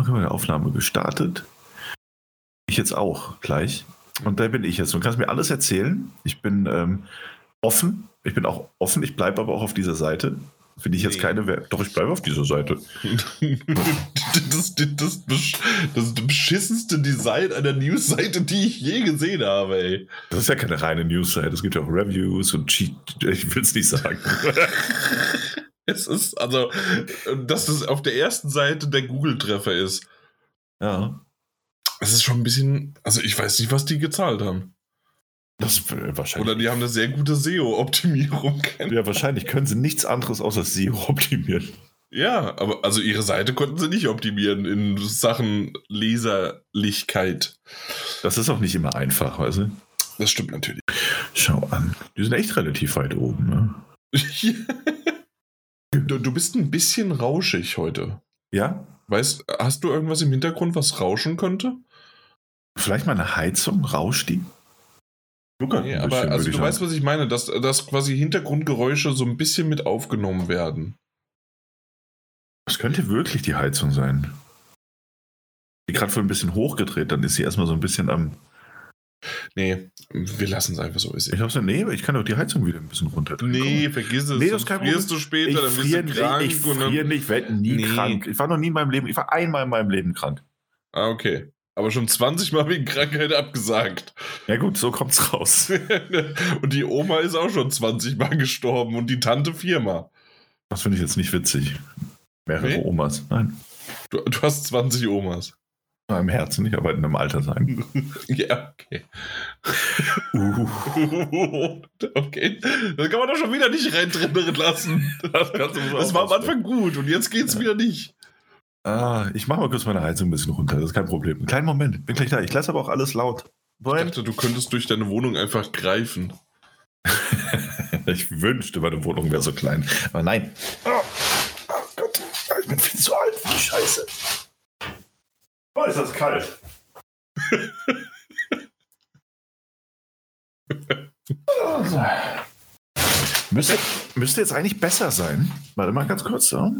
Okay, meine Aufnahme gestartet. Ich jetzt auch gleich. Und da bin ich jetzt. Du kannst mir alles erzählen. Ich bin ähm, offen. Ich bin auch offen. Ich bleibe aber auch auf dieser Seite. Finde ich jetzt Nee. keine. Wer Doch, ich bleibe auf dieser Seite. das, das, das, das ist das beschissenste Design einer Newsseite, die ich je gesehen habe, ey. Das ist ja keine reine News-Seite. Es gibt ja auch Reviews und Cheat. Ich will es nicht sagen. Es ist, also, dass das auf der ersten Seite der Google-Treffer ist. ja. Es ist schon ein bisschen, also ich weiß nicht, was die gezahlt haben. Das wahrscheinlich. Oder die haben eine sehr gute SEO-Optimierung. ja, wahrscheinlich können sie nichts anderes außer SEO optimieren. Ja, aber also ihre Seite konnten sie nicht optimieren in Sachen Leserlichkeit. Das ist auch nicht immer einfach, weißt du? Das stimmt natürlich. Schau an. Die sind echt relativ weit oben, ne? du, du bist ein bisschen rauschig heute. Ja? Weißt, hast du irgendwas im Hintergrund, was rauschen könnte? Vielleicht mal eine Heizung? Rauscht die? Luca, Nee, aber bisschen, also du weißt, was ich meine, dass, dass quasi Hintergrundgeräusche so ein bisschen mit aufgenommen werden. Das könnte wirklich die Heizung sein. Die gerade vorhin ein bisschen hochgedreht, dann ist sie erstmal so ein bisschen am. Nee, wir lassen es einfach so. Ist Ich glaube, nee, ich kann doch die Heizung wieder ein bisschen runterdrehen. Nee, vergiss es. Nee, das Problem. frierst du später, ich dann bist du nicht, krank. ich und dann, friere nicht, ich werde nie Nee. krank. Ich war noch nie in meinem Leben, ich war einmal in meinem Leben krank. ah, okay. Aber schon 20 Mal wegen Krankheit abgesagt. Ja gut, so kommt's raus. und die Oma ist auch schon 20 Mal gestorben und die Tante viermal. Das finde ich jetzt nicht witzig. Mehrere Nee? Omas. Nein. Du, du hast 20 Omas. Nur Im Herzen, nicht aber in einem Alter sein. ja, okay. Uh. okay. Das kann man doch schon wieder nicht rein drin lassen. Das Das war am Anfang gut und jetzt geht's wieder nicht. Ah, ich mache mal kurz meine Heizung ein bisschen runter, das ist kein Problem. Einen kleinen Moment, bin gleich da. Ich lasse aber auch alles laut. Ich Moment. dachte, du könntest durch deine Wohnung einfach greifen. Ich wünschte, meine Wohnung wäre so klein. Aber nein. Oh, oh Gott, ich bin viel zu alt Scheiße. Oh, ist das kalt. Also. müsste, müsste jetzt eigentlich besser sein. Warte mal ganz kurz. So.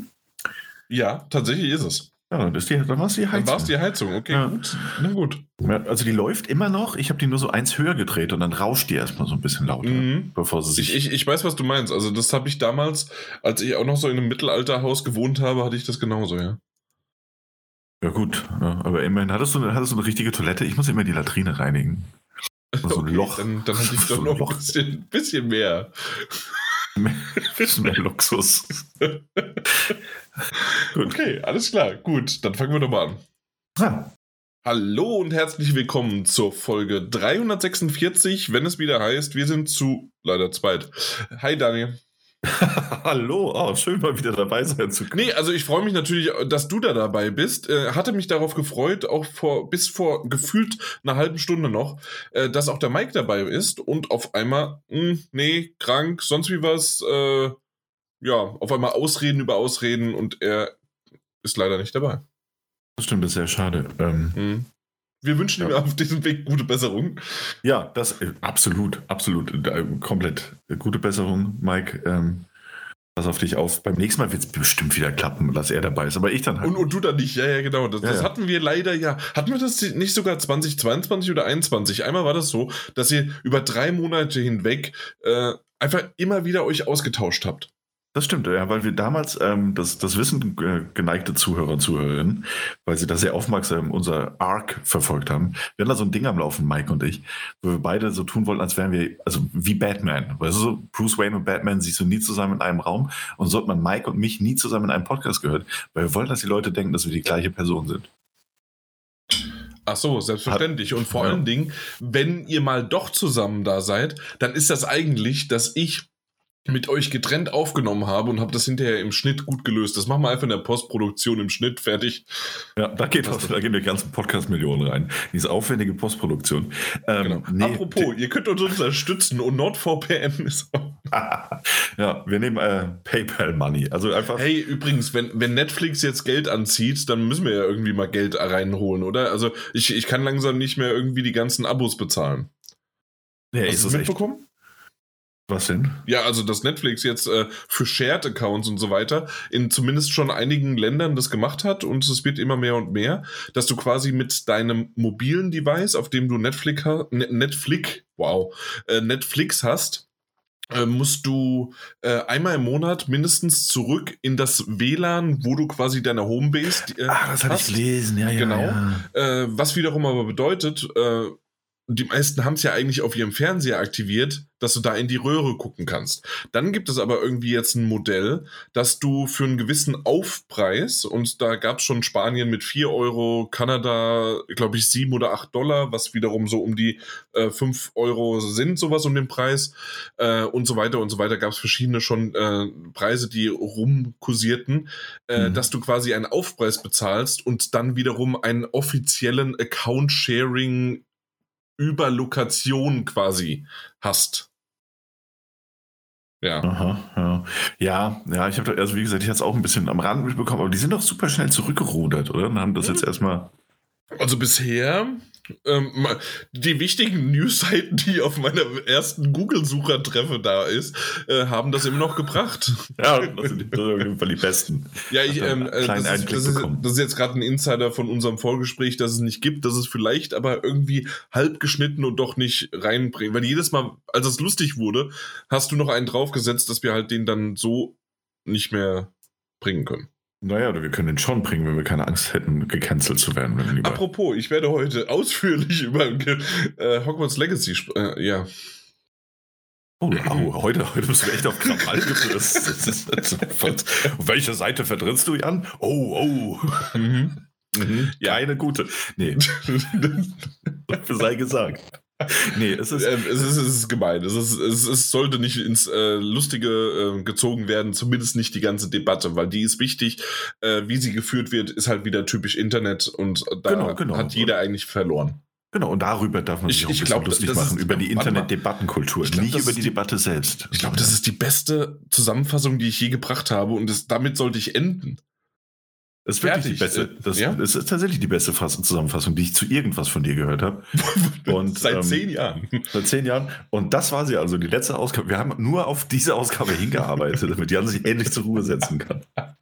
Ja, tatsächlich ist es. Ja, dann, ist die, dann war es die Dann Heizung. war es die Heizung. Okay, Ja. gut. Na gut. Ja, also die läuft immer noch. Ich habe die nur so eins höher gedreht und dann rauscht die erstmal so ein bisschen lauter, Mhm. bevor sie sich. Ich, ich, ich weiß, was du meinst. Also, das habe ich damals, als ich auch noch so in einem Mittelalterhaus gewohnt habe, hatte ich das genauso, ja. Ja gut, ja, aber immerhin hattest du, eine- hattest du eine richtige Toilette. Ich muss immer die Latrine reinigen. So ein Okay, Loch. Dann, dann hatte ich So doch noch Loch. ein bisschen, bisschen mehr. bisschen mehr Luxus. gut. Okay, alles klar. Gut, dann fangen wir doch mal an. Ah, Hallo und herzlich willkommen zur Folge 346, wenn es wieder heißt, wir sind zu leider zweit. Hi Daniel. Hallo, oh, schön mal wieder dabei sein zu können. Nee, also ich freue mich natürlich, dass du da dabei bist. Äh, hatte mich darauf gefreut, auch vor bis vor gefühlt einer halben Stunde noch, äh, dass auch der Mike dabei ist und auf einmal, mh, nee, krank, sonst wie was, äh, ja, auf einmal Ausreden über Ausreden und er ist leider nicht dabei. Das stimmt, das ist sehr schade. Ähm, Mhm. Wir wünschen ihm Ja. auf diesem Weg gute Besserung. ja, das äh, absolut, absolut, äh, komplett. Äh, Gute Besserung, Mike. Ähm, pass auf dich auf. Beim nächsten Mal wird es bestimmt wieder klappen, dass er dabei ist. Aber ich dann halt. Und, und du dann nicht, ja, ja, genau. Das, Ja, das ja. hatten wir leider ja. Hatten wir das nicht sogar 2022 oder 2021? Einmal war das so, dass ihr über drei Monate hinweg äh, einfach immer wieder euch ausgetauscht habt. Das stimmt, ja, weil wir damals, ähm, das, das wissen äh, geneigte Zuhörer und Zuhörerinnen, weil sie da sehr aufmerksam unser Arc verfolgt haben. Wir hatten da so ein Ding am Laufen, Mike und ich, wo wir beide so tun wollten, als wären wir, also wie Batman. Weißt du, so Bruce Wayne und Batman siehst du nie zusammen in einem Raum und so hat man Mike und mich nie zusammen in einem Podcast gehört, weil wir wollten, dass die Leute denken, dass wir die gleiche Person sind. Ach so, selbstverständlich. Und vor Ja. allen Dingen, wenn ihr mal doch zusammen da seid, dann ist das eigentlich, dass ich mit euch getrennt aufgenommen habe und habe das hinterher im Schnitt gut gelöst. Das machen wir einfach in der Postproduktion im Schnitt fertig. Ja, da geht was, da gehen wir ganzen Podcast-Millionen rein. Diese aufwendige Postproduktion. Ähm, Genau. nee, Apropos, ihr könnt uns unterstützen und NordVPN ist auch. ja, wir nehmen äh, PayPal Money. Also einfach. Hey, übrigens, wenn, wenn Netflix jetzt Geld anzieht, dann müssen wir ja irgendwie mal Geld reinholen, oder? Also ich, ich kann langsam nicht mehr irgendwie die ganzen Abos bezahlen. nee, Hast ist du das es echt mitbekommen? Was denn? Ja, also dass Netflix jetzt äh, für Shared Accounts und so weiter in zumindest schon einigen Ländern das gemacht hat und es wird immer mehr und mehr, dass du quasi mit deinem mobilen Device, auf dem du Netflix, ne, Netflix, wow, äh, Netflix hast, äh, musst du äh, einmal im Monat mindestens zurück in das WLAN, wo du quasi deine Homebase. Ah, das hatte ich gelesen, ja, ja. Genau. Ja. Äh, was wiederum aber bedeutet, äh, die meisten haben es ja eigentlich auf ihrem Fernseher aktiviert, dass du da in die Röhre gucken kannst. Dann gibt es aber irgendwie jetzt ein Modell, dass du für einen gewissen Aufpreis, und da gab es schon Spanien mit 4 Euro, Kanada, glaube ich, 7 oder 8 Dollar, was wiederum so um die äh, 5 Euro sind, sowas um den Preis, äh, und so weiter und so weiter. Gab es verschiedene schon äh, Preise, die rumkursierten, äh, mhm. dass du quasi einen Aufpreis bezahlst und dann wiederum einen offiziellen Account-Sharing über Lokation quasi hast. Ja. Aha, ja. Ja, ja, ich habe also wie gesagt, ich hatte es auch ein bisschen am Rand mitbekommen, aber die sind doch super schnell zurückgerudert, oder? Und haben das jetzt erstmal. Also bisher ähm, die wichtigen News-Seiten, die auf meiner ersten Google-Sucher-Treffe da ist, äh, haben das immer noch gebracht. Ja, das sind auf jeden Fall die besten. Ja, ich, ähm, äh, das, ist, das, ist, das, ist, jetzt gerade ein Insider von unserem Vorgespräch, dass es nicht gibt, dass es vielleicht aber irgendwie halb geschnitten und doch nicht reinbringen. Weil jedes Mal, als es lustig wurde, hast du noch einen draufgesetzt, dass wir halt den dann so nicht mehr bringen können. Naja, oder wir können den schon bringen, wenn wir keine Angst hätten, gecancelt zu werden. Apropos, ich werde heute ausführlich über äh, Hogwarts Legacy sprechen. Äh, ja. Oh, oh, heute, heute bist du echt auf Krawall gefrisst. auf welche Seite vertrittst du, Jan? Oh, oh. Mhm. Mhm. Ja, eine gute. Nee. sei gesagt nee, es ist, ähm, es ist, es ist gemein. Es, ist, es, es sollte nicht ins äh, Lustige äh, gezogen werden, zumindest nicht die ganze Debatte, weil die ist wichtig. Äh, wie sie geführt wird, ist halt wieder typisch Internet und da genau, genau. hat jeder eigentlich verloren. Genau, und darüber darf man sich ich, auch ein bisschen glaub, lustig machen, ist, über die Internet-Debattenkultur, nicht über die Debatte selbst. Ich glaube, das ist die beste Zusammenfassung, die ich je gebracht habe und das, damit sollte ich enden. Das ist wirklich die beste. Das, ja? das, ist tatsächlich die beste Zusammenfassung, die ich zu irgendwas von dir gehört habe. Und, seit ähm, zehn Jahren. Seit zehn Jahren. Und das war sie also, die letzte Ausgabe. Wir haben nur auf diese Ausgabe hingearbeitet, damit Jan sich endlich zur Ruhe setzen kann.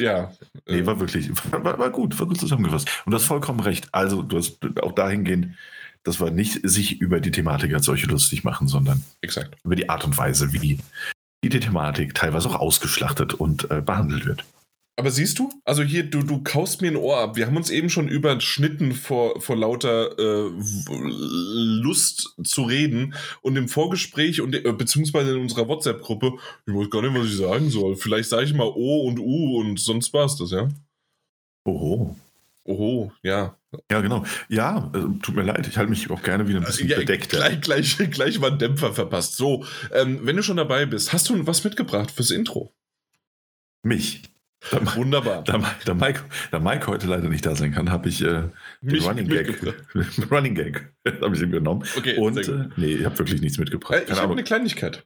Ja. Nee, war wirklich, war, war gut, war gut zusammengefasst. Und du hast vollkommen recht. Also, du hast auch dahingehend, dass wir nicht sich über die Thematik als solche lustig machen, sondern Exakt. über die Art und Weise, wie die Thematik teilweise auch ausgeschlachtet und äh, behandelt wird. Aber siehst du, also hier, du, du kaust mir ein Ohr ab. Wir haben uns eben schon überschnitten vor, vor lauter äh, Lust zu reden. Und im Vorgespräch und äh, beziehungsweise in unserer WhatsApp-Gruppe, ich weiß gar nicht, was ich sagen soll. Vielleicht sage ich mal O und U und sonst war es das, ja? Oho. Oho, ja. Ja, genau. Ja, äh, tut mir leid, ich halte mich auch gerne wieder ein bisschen ja, bedeckt. Gleich, gleich, gleich mal einen Dämpfer verpasst. So, ähm, wenn du schon dabei bist, hast du was mitgebracht fürs Intro? Mich? Wunderbar. Da, da, Mike, da Mike heute leider nicht da sein kann, habe ich äh, den Running Gag, Running Gag habe ich ihm genommen. Okay, und äh, nee, ich habe wirklich nichts mitgebracht. Äh, ich habe eine Kleinigkeit.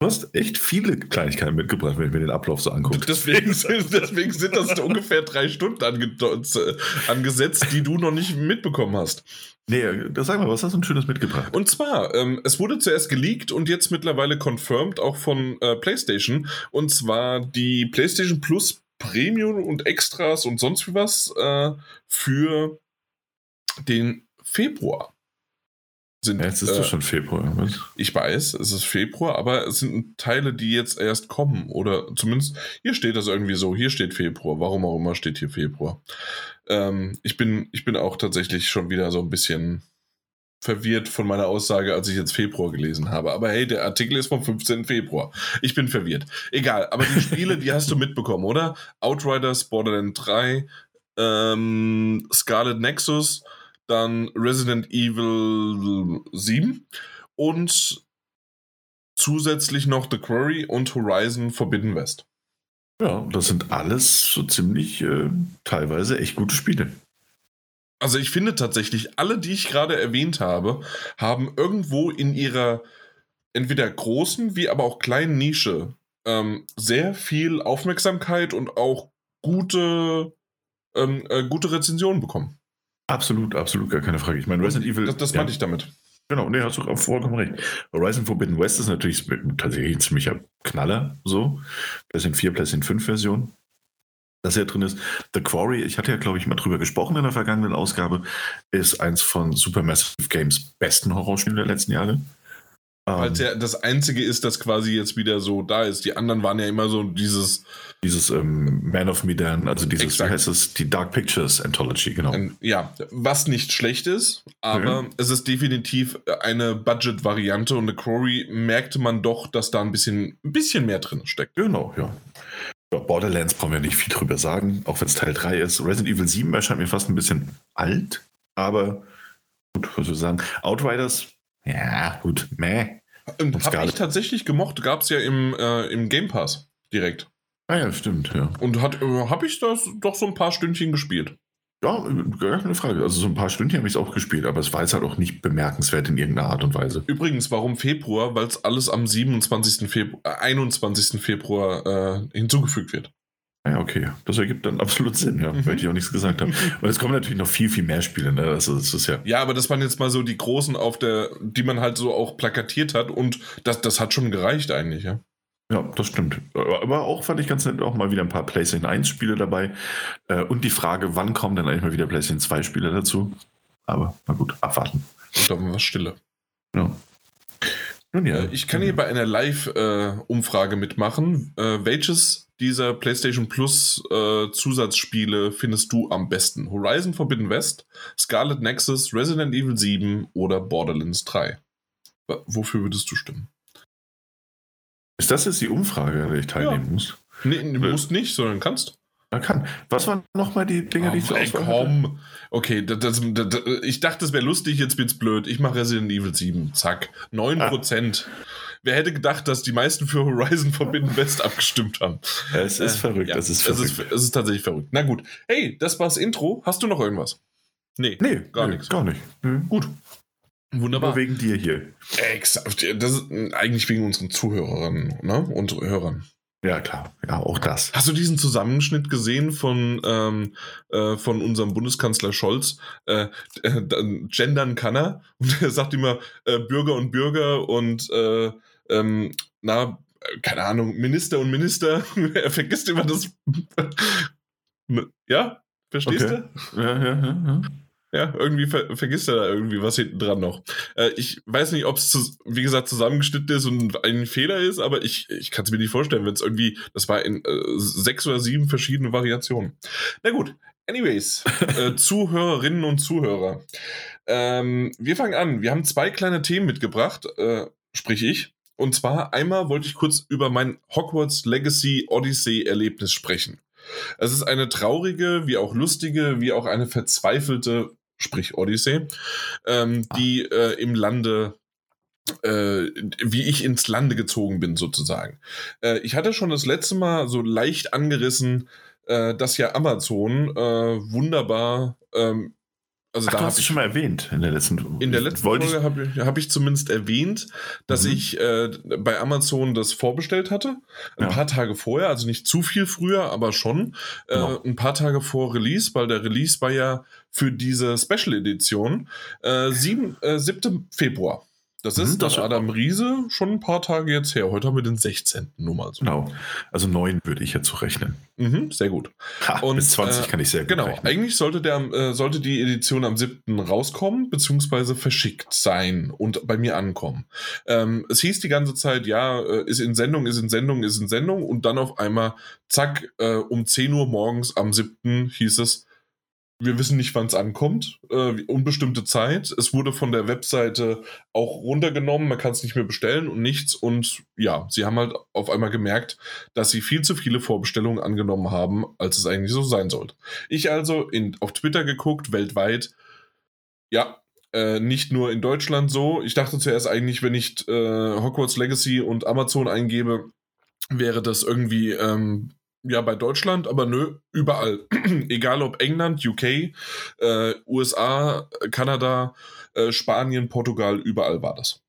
Du hast echt viele Kleinigkeiten mitgebracht, wenn ich mir den Ablauf so angucke. Deswegen, deswegen sind das ungefähr drei Stunden ange äh, angesetzt, die du noch nicht mitbekommen hast. Nee, sag mal, was hast du ein schönes mitgebracht? Und zwar, ähm, es wurde zuerst geleakt und jetzt mittlerweile confirmed, auch von äh, PlayStation. Und zwar die PlayStation Plus Premium und Extras und sonst wie was äh, für den Februar. Sind, ja, jetzt ist äh, schon Februar. Was? Ich weiß, es ist Februar, aber es sind Teile, die jetzt erst kommen. Oder zumindest, hier steht das irgendwie so, hier steht Februar. Warum auch immer steht hier Februar. Ähm, ich, bin, ich bin auch tatsächlich schon wieder so ein bisschen verwirrt von meiner Aussage, als ich jetzt Februar gelesen habe. Aber hey, der Artikel ist vom 15. Februar. Ich bin verwirrt. Egal, aber die Spiele, die hast du mitbekommen, oder? Outriders, Borderlands 3, ähm, Scarlet Nexus, dann Resident Evil 7 und zusätzlich noch The Quarry und Horizon Forbidden West. Ja, das sind alles so ziemlich äh, teilweise echt gute Spiele. Also ich finde tatsächlich, alle, die ich gerade erwähnt habe, haben irgendwo in ihrer entweder großen wie aber auch kleinen Nische ähm, sehr viel Aufmerksamkeit und auch gute, ähm, äh, gute Rezensionen bekommen. Absolut, absolut, gar keine Frage. Ich meine, Resident Evil. Das, das ja. meinte ich damit. Genau, nee, hast du auch vollkommen recht. Horizon Forbidden West ist natürlich tatsächlich ein ziemlicher Knaller, so. PlayStation 4, PlayStation 5 Version. Das hier drin ist. The Quarry, ich hatte ja, glaube ich, mal drüber gesprochen in der vergangenen Ausgabe, ist eins von Supermassive Games besten Horrorspielen der letzten Jahre. Weil es ja das einzige ist, das quasi jetzt wieder so da ist. Die anderen waren ja immer so dieses. Dieses ähm, Man of Medan, also dieses, Exakt. wie heißt es, die Dark Pictures Anthology, genau. Ja, was nicht schlecht ist, aber Mhm. es ist definitiv eine Budget-Variante und The Quarry merkte man doch, dass da ein bisschen, ein bisschen mehr drin steckt. Genau, ja. Ja. Borderlands brauchen wir nicht viel drüber sagen, auch wenn es Teil 3 ist. Resident Evil 7 erscheint mir fast ein bisschen alt, aber gut, was soll ich sagen. Outriders, ja, gut, meh. Und habe ich tatsächlich gemocht, gab es ja im, äh, im Game Pass direkt. Ah ja, stimmt, ja. Und hat, äh, habe ich das doch so ein paar Stündchen gespielt. Ja, gar keine Frage. Also so ein paar Stündchen habe ich es auch gespielt, aber es war jetzt halt auch nicht bemerkenswert in irgendeiner Art und Weise. Übrigens, warum Februar? Weil es alles am 27. Februar, äh, 21. Februar äh, hinzugefügt wird. Ja, okay. Das ergibt dann absolut Sinn, ja, Mhm. weil ich auch nichts gesagt habe. Und es kommen natürlich noch viel, viel mehr Spiele, ne? Also das ist ja. Ja, aber das waren jetzt mal so die großen auf der, die man halt so auch plakatiert hat und das, das hat schon gereicht eigentlich, ja. Ja, das stimmt. Aber auch fand ich ganz nett auch mal wieder ein paar PlayStation 1 Spiele dabei. Äh, Und die Frage, wann kommen denn eigentlich mal wieder PlayStation 2 Spiele dazu? Aber na gut, abwarten. Und da war was Stille. Ja. Nun ja. Äh, Ich kann hier bei einer Live-Umfrage mitmachen. Äh, welches dieser PlayStation Plus Zusatzspiele findest du am besten? Horizon Forbidden West, Scarlet Nexus, Resident Evil 7 oder Borderlands 3? Wa- Wofür würdest du stimmen? Ist das jetzt die Umfrage, an der ich teilnehmen Ja. muss? Nee, du musst nicht, sondern kannst. Man kann. Was waren nochmal die Dinge, die ich zur ey, hatte? komm. Okay, das, das, das, ich dachte, das wäre lustig, jetzt wird's blöd. Ich mache Resident Evil 7. Zack. 9%. Wer hätte gedacht, dass die meisten für Horizon Forbidden West abgestimmt haben? Es ist Äh, verrückt, ja, das ist Es verrückt. ist, es ist tatsächlich verrückt. Na gut. Hey, das war's Intro. Hast du noch irgendwas? Nee, nee, gar nee, nichts. Gar nicht. Nee, gut. Wunderbar. Nur wegen dir hier. Exakt. Das ist eigentlich wegen unseren Zuhörerinnen ne? und Hörern. Ja, klar. Ja, auch das. Hast du diesen Zusammenschnitt gesehen von, ähm, äh, von unserem Bundeskanzler Scholz? Äh, äh, gendern kann er und er sagt immer äh, Bürger und Bürger und äh, ähm, na, keine Ahnung, Minister und Minister. er vergisst immer das. ja? Verstehst Okay. du? Ja, ja, ja. ja. Ja, irgendwie ver vergisst er da irgendwie was hinten dran noch. Äh, ich weiß nicht, ob es, wie gesagt, zusammengeschnitten ist und ein Fehler ist, aber ich, ich kann es mir nicht vorstellen, wenn es irgendwie, das war in äh, sechs oder sieben verschiedene Variationen. Na gut, anyways, äh, Zuhörerinnen und Zuhörer. Ähm, wir fangen an. Wir haben zwei kleine Themen mitgebracht, äh, sprich ich. Und zwar einmal wollte ich kurz über mein Hogwarts Legacy Odyssey Erlebnis sprechen. Es ist eine traurige, wie auch lustige, wie auch eine verzweifelte, sprich Odyssee, ähm, die äh, im Lande, äh, wie ich ins Lande gezogen bin, sozusagen. Äh, ich hatte schon das letzte Mal so leicht angerissen, äh, dass ja Amazon äh, wunderbar, ähm, also Ach, da du habe hast es ich schon mal erwähnt in der letzten in der letzten Folge habe ich, hab ich zumindest erwähnt, dass Mhm. ich äh, bei Amazon das vorbestellt hatte. Ein Ja. paar Tage vorher, also nicht zu viel früher, aber schon. Genau. Äh, ein paar Tage vor Release, weil der Release war ja für diese Special Edition äh, 7, äh, 7. Februar. Das Mhm, ist das- nach Adam Riese schon ein paar Tage jetzt her. Heute haben wir den 16. Nur mal so. Genau. Also neun würde ich jetzt so rechnen. Mhm, sehr gut. Ha, Und, bis 20 äh, kann ich sehr gut Genau, rechnen. eigentlich sollte, der, äh, sollte die Edition am 7. rauskommen, beziehungsweise verschickt sein und bei mir ankommen. Ähm, es hieß die ganze Zeit, ja, äh, ist in Sendung, ist in Sendung, ist in Sendung und dann auf einmal, zack, äh, um 10 Uhr morgens am 7. hieß es, wir wissen nicht, wann es ankommt, äh, unbestimmte Zeit. Es wurde von der Webseite auch runtergenommen, man kann es nicht mehr bestellen und nichts. Und ja, sie haben halt auf einmal gemerkt, dass sie viel zu viele Vorbestellungen angenommen haben, als es eigentlich so sein sollte. Ich also in, auf Twitter geguckt, weltweit, ja, äh, nicht nur in Deutschland so. Ich dachte zuerst eigentlich, wenn ich äh, Hogwarts Legacy und Amazon eingebe, wäre das irgendwie ähm, ja bei Deutschland, aber nö, überall. Egal ob England, UK, äh, USA, Kanada, äh, Spanien, Portugal, überall war das.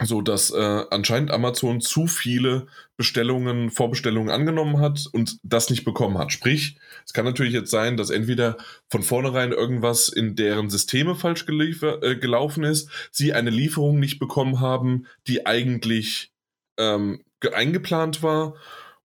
so dass äh, anscheinend Amazon zu viele Bestellungen, Vorbestellungen angenommen hat und das nicht bekommen hat. Sprich, es kann natürlich jetzt sein, dass entweder von vornherein irgendwas in deren Systeme falsch äh, gelaufen ist, sie eine Lieferung nicht bekommen haben, die eigentlich ähm, eingeplant war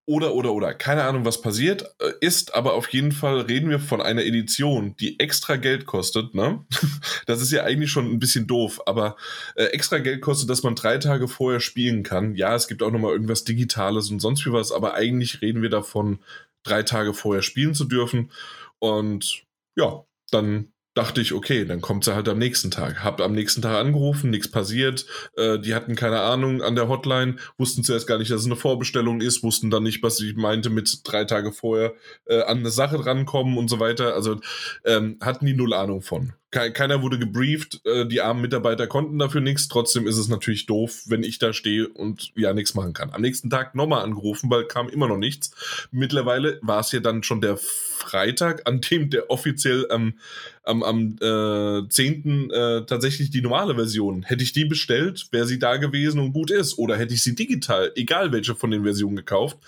oder, oder, oder. Keine Ahnung, was passiert äh, ist, aber auf jeden Fall reden wir von einer Edition, die extra Geld kostet. Ne? Das ist ja eigentlich schon ein bisschen doof, aber äh, extra Geld kostet, dass man drei Tage vorher spielen kann. Ja, es gibt auch nochmal irgendwas Digitales und sonst wie was, aber eigentlich reden wir davon, drei Tage vorher spielen zu dürfen. Und ja, dann dachte ich, okay, dann kommt sie halt am nächsten Tag. Hab am nächsten Tag angerufen, nichts passiert. Äh, die hatten keine Ahnung an der Hotline, wussten zuerst gar nicht, dass es eine Vorbestellung ist, wussten dann nicht, was ich meinte mit drei Tage vorher äh, an eine Sache drankommen und so weiter. Also ähm, hatten die null Ahnung von keiner wurde gebrieft, äh, die armen Mitarbeiter konnten dafür nichts. Trotzdem ist es natürlich doof, wenn ich da stehe und ja nichts machen kann. Am nächsten Tag nochmal angerufen, weil kam immer noch nichts. Mittlerweile war es ja dann schon der Freitag, an dem der offiziell am, am, am äh, 10. Äh, tatsächlich die normale Version. Hätte ich die bestellt, wäre sie da gewesen und gut ist. Oder hätte ich sie digital, egal welche von den Versionen gekauft,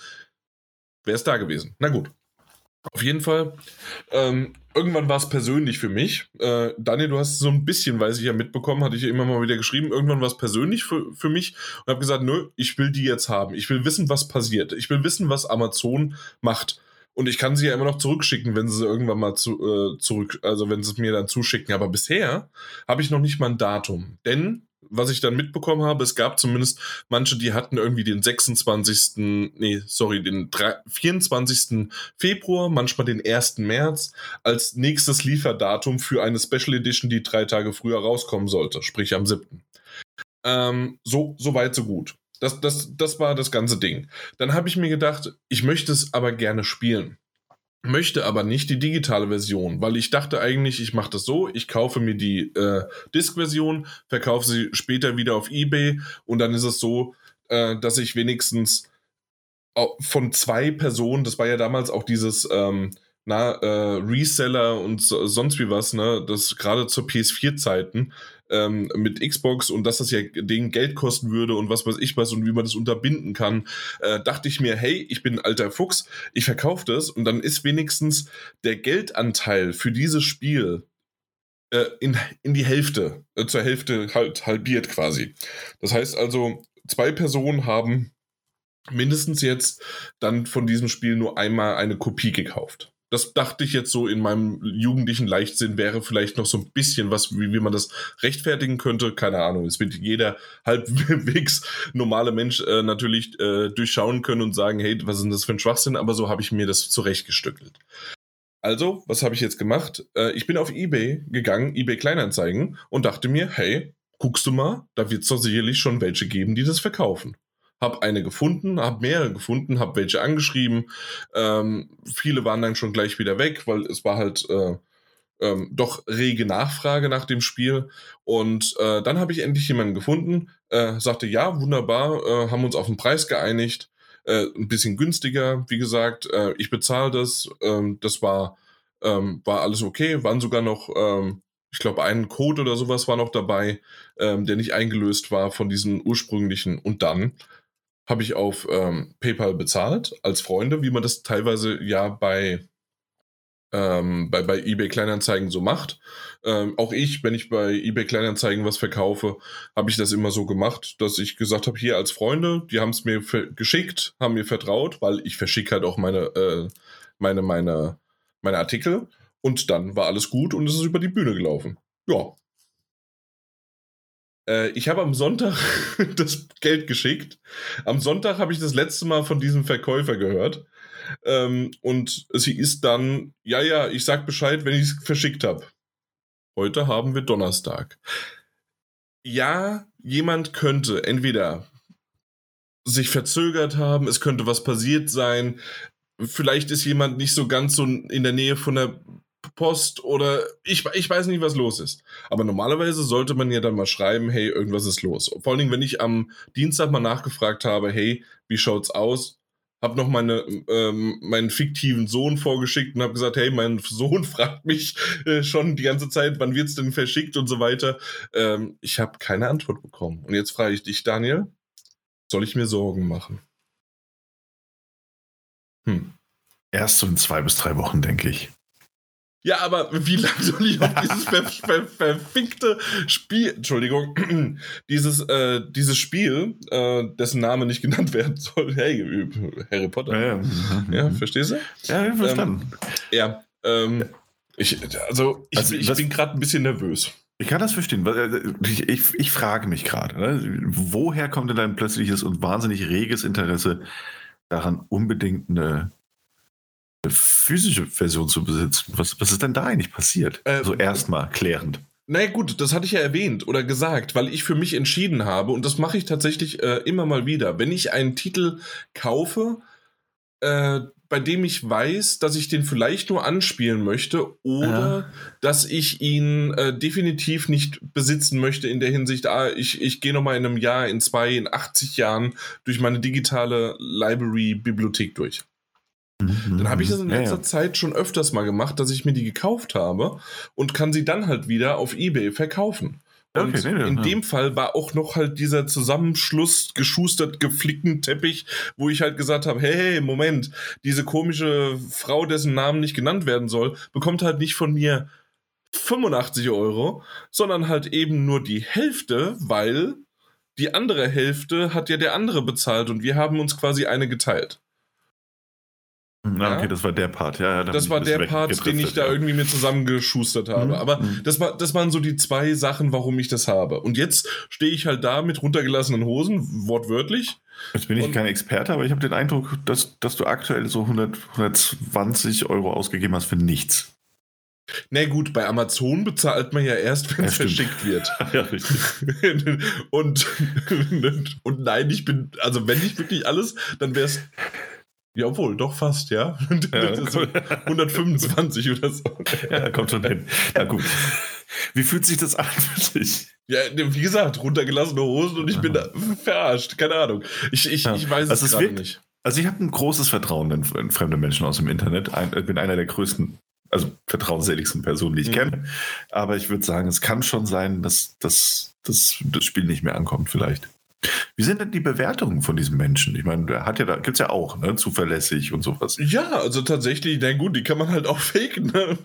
wäre es da gewesen. Na gut. Auf jeden Fall. Ähm, irgendwann war es persönlich für mich. Äh, Daniel, du hast so ein bisschen, weiß ich ja mitbekommen, hatte ich immer mal wieder geschrieben, irgendwann war es persönlich für, für mich und habe gesagt, nö, ich will die jetzt haben. Ich will wissen, was passiert. Ich will wissen, was Amazon macht. Und ich kann sie ja immer noch zurückschicken, wenn sie irgendwann mal zu, äh, zurück, also wenn sie es mir dann zuschicken. Aber bisher habe ich noch nicht mal ein Datum. Denn was ich dann mitbekommen habe, es gab zumindest manche, die hatten irgendwie den 26., nee, sorry, den 24. Februar, manchmal den 1. März als nächstes Lieferdatum für eine Special Edition, die drei Tage früher rauskommen sollte, sprich am 7. Ähm, so, so weit, so gut. Das, das, das war das ganze Ding. Dann habe ich mir gedacht, ich möchte es aber gerne spielen möchte aber nicht die digitale Version, weil ich dachte eigentlich, ich mache das so, ich kaufe mir die äh, Disk-Version, verkaufe sie später wieder auf eBay und dann ist es so, äh, dass ich wenigstens von zwei Personen, das war ja damals auch dieses ähm, na, äh, Reseller und so, sonst wie was, ne, das gerade zur PS4-Zeiten, ähm, mit Xbox und dass das ja den Geld kosten würde und was weiß ich was und wie man das unterbinden kann, äh, dachte ich mir, hey, ich bin ein alter Fuchs, ich verkaufe das und dann ist wenigstens der Geldanteil für dieses Spiel äh, in, in die Hälfte, äh, zur Hälfte halt halbiert quasi. Das heißt also, zwei Personen haben mindestens jetzt dann von diesem Spiel nur einmal eine Kopie gekauft das dachte ich jetzt so in meinem jugendlichen Leichtsinn wäre vielleicht noch so ein bisschen was, wie, wie man das rechtfertigen könnte. Keine Ahnung. Es wird jeder halbwegs normale Mensch äh, natürlich äh, durchschauen können und sagen, hey, was ist denn das für ein Schwachsinn? Aber so habe ich mir das zurechtgestückelt. Also, was habe ich jetzt gemacht? Äh, ich bin auf eBay gegangen, eBay Kleinanzeigen und dachte mir, hey, guckst du mal, da wird es doch sicherlich schon welche geben, die das verkaufen habe eine gefunden, habe mehrere gefunden, habe welche angeschrieben. Ähm, viele waren dann schon gleich wieder weg, weil es war halt äh, ähm, doch rege Nachfrage nach dem Spiel. Und äh, dann habe ich endlich jemanden gefunden, äh, sagte, ja, wunderbar, äh, haben uns auf den Preis geeinigt. Äh, ein bisschen günstiger, wie gesagt, äh, ich bezahle das. Ähm, das war, ähm, war alles okay, waren sogar noch ähm, ich glaube, ein Code oder sowas war noch dabei, ähm, der nicht eingelöst war von diesen ursprünglichen. Und dann habe ich auf ähm, PayPal bezahlt als Freunde, wie man das teilweise ja bei, ähm, bei, bei eBay Kleinanzeigen so macht. Ähm, auch ich, wenn ich bei eBay Kleinanzeigen was verkaufe, habe ich das immer so gemacht, dass ich gesagt habe, hier als Freunde, die haben es mir geschickt, haben mir vertraut, weil ich verschicke halt auch meine, äh, meine, meine, meine Artikel. Und dann war alles gut und es ist über die Bühne gelaufen. Ja, ich habe am Sonntag das Geld geschickt. Am Sonntag habe ich das letzte Mal von diesem Verkäufer gehört. Ähm, und sie ist dann, ja, ja, ich sag Bescheid, wenn ich es verschickt habe. Heute haben wir Donnerstag. Ja, jemand könnte entweder sich verzögert haben, es könnte was passiert sein, vielleicht ist jemand nicht so ganz so in der Nähe von der Post oder ich, ich weiß nicht, was los ist. Aber normalerweise sollte man ja dann mal schreiben, hey, irgendwas ist los. Vor allen Dingen, wenn ich am Dienstag mal nachgefragt habe, hey, wie schaut's aus? habe noch meine, ähm, meinen fiktiven Sohn vorgeschickt und habe gesagt, hey, mein Sohn fragt mich äh, schon die ganze Zeit, wann wird's denn verschickt und so weiter. Ähm, ich habe keine Antwort bekommen. Und jetzt frage ich dich, Daniel, soll ich mir Sorgen machen? Hm. Erst so in zwei bis drei Wochen, denke ich. Ja, aber wie lange soll ich auf dieses ver ver verfickte Spiel, Entschuldigung, dieses, äh, dieses Spiel, äh, dessen Name nicht genannt werden soll, hey, Harry Potter. Ja, ja. ja verstehst du? Ja, verstanden. Ähm, ja, ähm, ich, also ich, also, ich bin gerade ein bisschen nervös. Ich kann das verstehen. Äh, ich, ich, ich frage mich gerade, ne? woher kommt denn dein plötzliches und wahnsinnig reges Interesse daran, unbedingt eine physische Version zu besitzen. Was, was ist denn da eigentlich passiert? Äh, so erstmal klärend. Na naja, gut, das hatte ich ja erwähnt oder gesagt, weil ich für mich entschieden habe, und das mache ich tatsächlich äh, immer mal wieder, wenn ich einen Titel kaufe, äh, bei dem ich weiß, dass ich den vielleicht nur anspielen möchte oder ja. dass ich ihn äh, definitiv nicht besitzen möchte in der Hinsicht, ah, ich, ich gehe nochmal in einem Jahr, in zwei, in 80 Jahren durch meine digitale Library-Bibliothek durch. Dann habe ich das in letzter ja, ja. Zeit schon öfters mal gemacht, dass ich mir die gekauft habe und kann sie dann halt wieder auf Ebay verkaufen. Und okay, nee, in ja. dem Fall war auch noch halt dieser Zusammenschluss geschustert, geflickten Teppich, wo ich halt gesagt habe, hey, hey, Moment, diese komische Frau, dessen Namen nicht genannt werden soll, bekommt halt nicht von mir 85 Euro, sondern halt eben nur die Hälfte, weil die andere Hälfte hat ja der andere bezahlt und wir haben uns quasi eine geteilt. Na, okay, ja? das war der Part, ja. ja das war der Part, den ich da ja. irgendwie mir zusammengeschustert habe. Mhm. Aber mhm. das, war, das waren so die zwei Sachen, warum ich das habe. Und jetzt stehe ich halt da mit runtergelassenen Hosen, wortwörtlich. Jetzt bin ich kein Experte, aber ich habe den Eindruck, dass, dass du aktuell so 100, 120 Euro ausgegeben hast für nichts. Na gut, bei Amazon bezahlt man ja erst, wenn es verschickt wird. ja, richtig. und, und nein, ich bin, also wenn ich wirklich alles, dann wäre es ja, obwohl, doch fast, ja. ja so 125 oder so. Ja, kommt schon hin. Na gut. Wie fühlt sich das an für dich? Ja, wie gesagt, runtergelassene Hosen und ich bin da verarscht. Keine Ahnung. Ich, ich, ja. ich weiß also es gerade nicht. Also ich habe ein großes Vertrauen in, in, fremde Menschen aus dem Internet. Ich bin einer der größten, also vertrauensseligsten Personen, die ich mhm. kenne. Aber ich würde sagen, es kann schon sein, dass, dass, dass das Spiel nicht mehr ankommt, vielleicht. Wie sind denn die Bewertungen von diesem Menschen? Ich meine, der hat ja da, gibt es ja auch, ne? Zuverlässig und sowas. Ja, also tatsächlich, na gut, die kann man halt auch faken. Ne?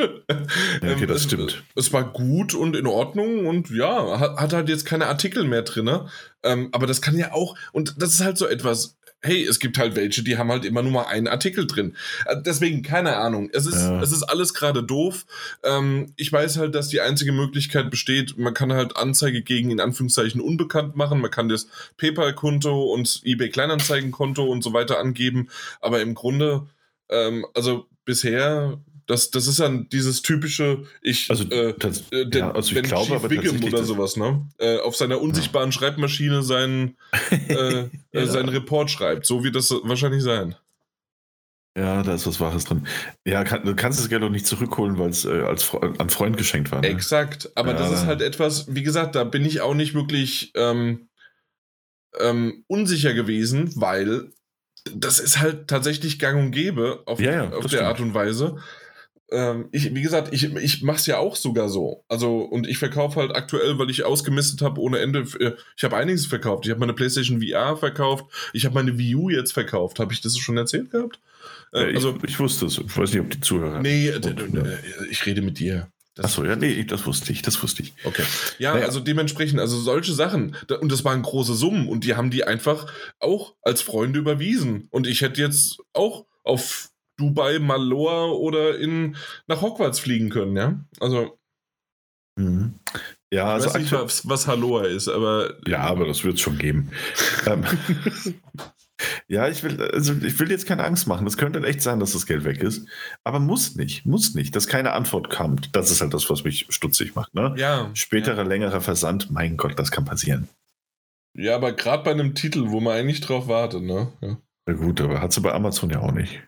Ja, okay, das ähm, stimmt. Es war gut und in Ordnung und ja, hat, hat halt jetzt keine Artikel mehr drin. Ne? Ähm, aber das kann ja auch, und das ist halt so etwas, hey, es gibt halt welche, die haben halt immer nur mal einen Artikel drin. Äh, deswegen, keine Ahnung. Es ist, ja. es ist alles gerade doof. Ähm, ich weiß halt, dass die einzige Möglichkeit besteht, man kann halt Anzeige gegen in Anführungszeichen unbekannt machen. Man kann das PayPal-Konto und eBay Kleinanzeigen-Konto und so weiter angeben. Aber im Grunde, ähm, also bisher das, das ist dann dieses typische, ich, also, äh, das, äh, den, ja, also ich glaube, aber Wiggum oder sowas, ne? Äh, auf seiner unsichtbaren ja. Schreibmaschine seinen, äh, äh, ja. seinen Report schreibt. So wird das wahrscheinlich sein. Ja, da ist was Wahres drin. Ja, kann, du kannst das Geld auch nicht zurückholen, weil es äh, als an Freund geschenkt war. Ne? Exakt, aber das ist halt etwas, wie gesagt, da bin ich auch nicht wirklich ähm, ähm, unsicher gewesen, weil das ist halt tatsächlich gang und gäbe auf, ja, ja, auf der stimmt. Art und Weise ähm, ich, wie gesagt, ich, ich mache es ja auch sogar so. Also, und ich verkaufe halt aktuell, weil ich ausgemistet habe ohne Ende. Äh, ich habe einiges verkauft. Ich habe meine PlayStation VR verkauft. Ich habe meine Wii U jetzt verkauft. Habe ich das schon erzählt gehabt? Äh, ich, also, ich wusste es. Ich weiß nicht, ob die Zuhörer. Nee, äh, ich rede mit dir. Achso, ja, nee, das wusste ich, das wusste ich. Okay. Ja, naja. also dementsprechend, also solche Sachen, und das waren große Summen und die haben die einfach auch als Freunde überwiesen. Und ich hätte jetzt auch auf Dubai, Malor oder in, nach Hogwarts fliegen können, ja? Also. Mhm. Ja, ich also weiß nicht, was, was Halloa ist, aber. Ja, aber das wird es schon geben. Ähm, ja, ich will, also ich will jetzt keine Angst machen. Es könnte echt sein, dass das Geld weg ist. Aber muss nicht, muss nicht, dass keine Antwort kommt. Das ist halt das, was mich stutzig macht. Ne? Ja. Späterer, ja. längerer Versand, mein Gott, das kann passieren. Ja, aber gerade bei einem Titel, wo man eigentlich drauf wartet, ne? Ja. Na gut, aber hat sie bei Amazon ja auch nicht.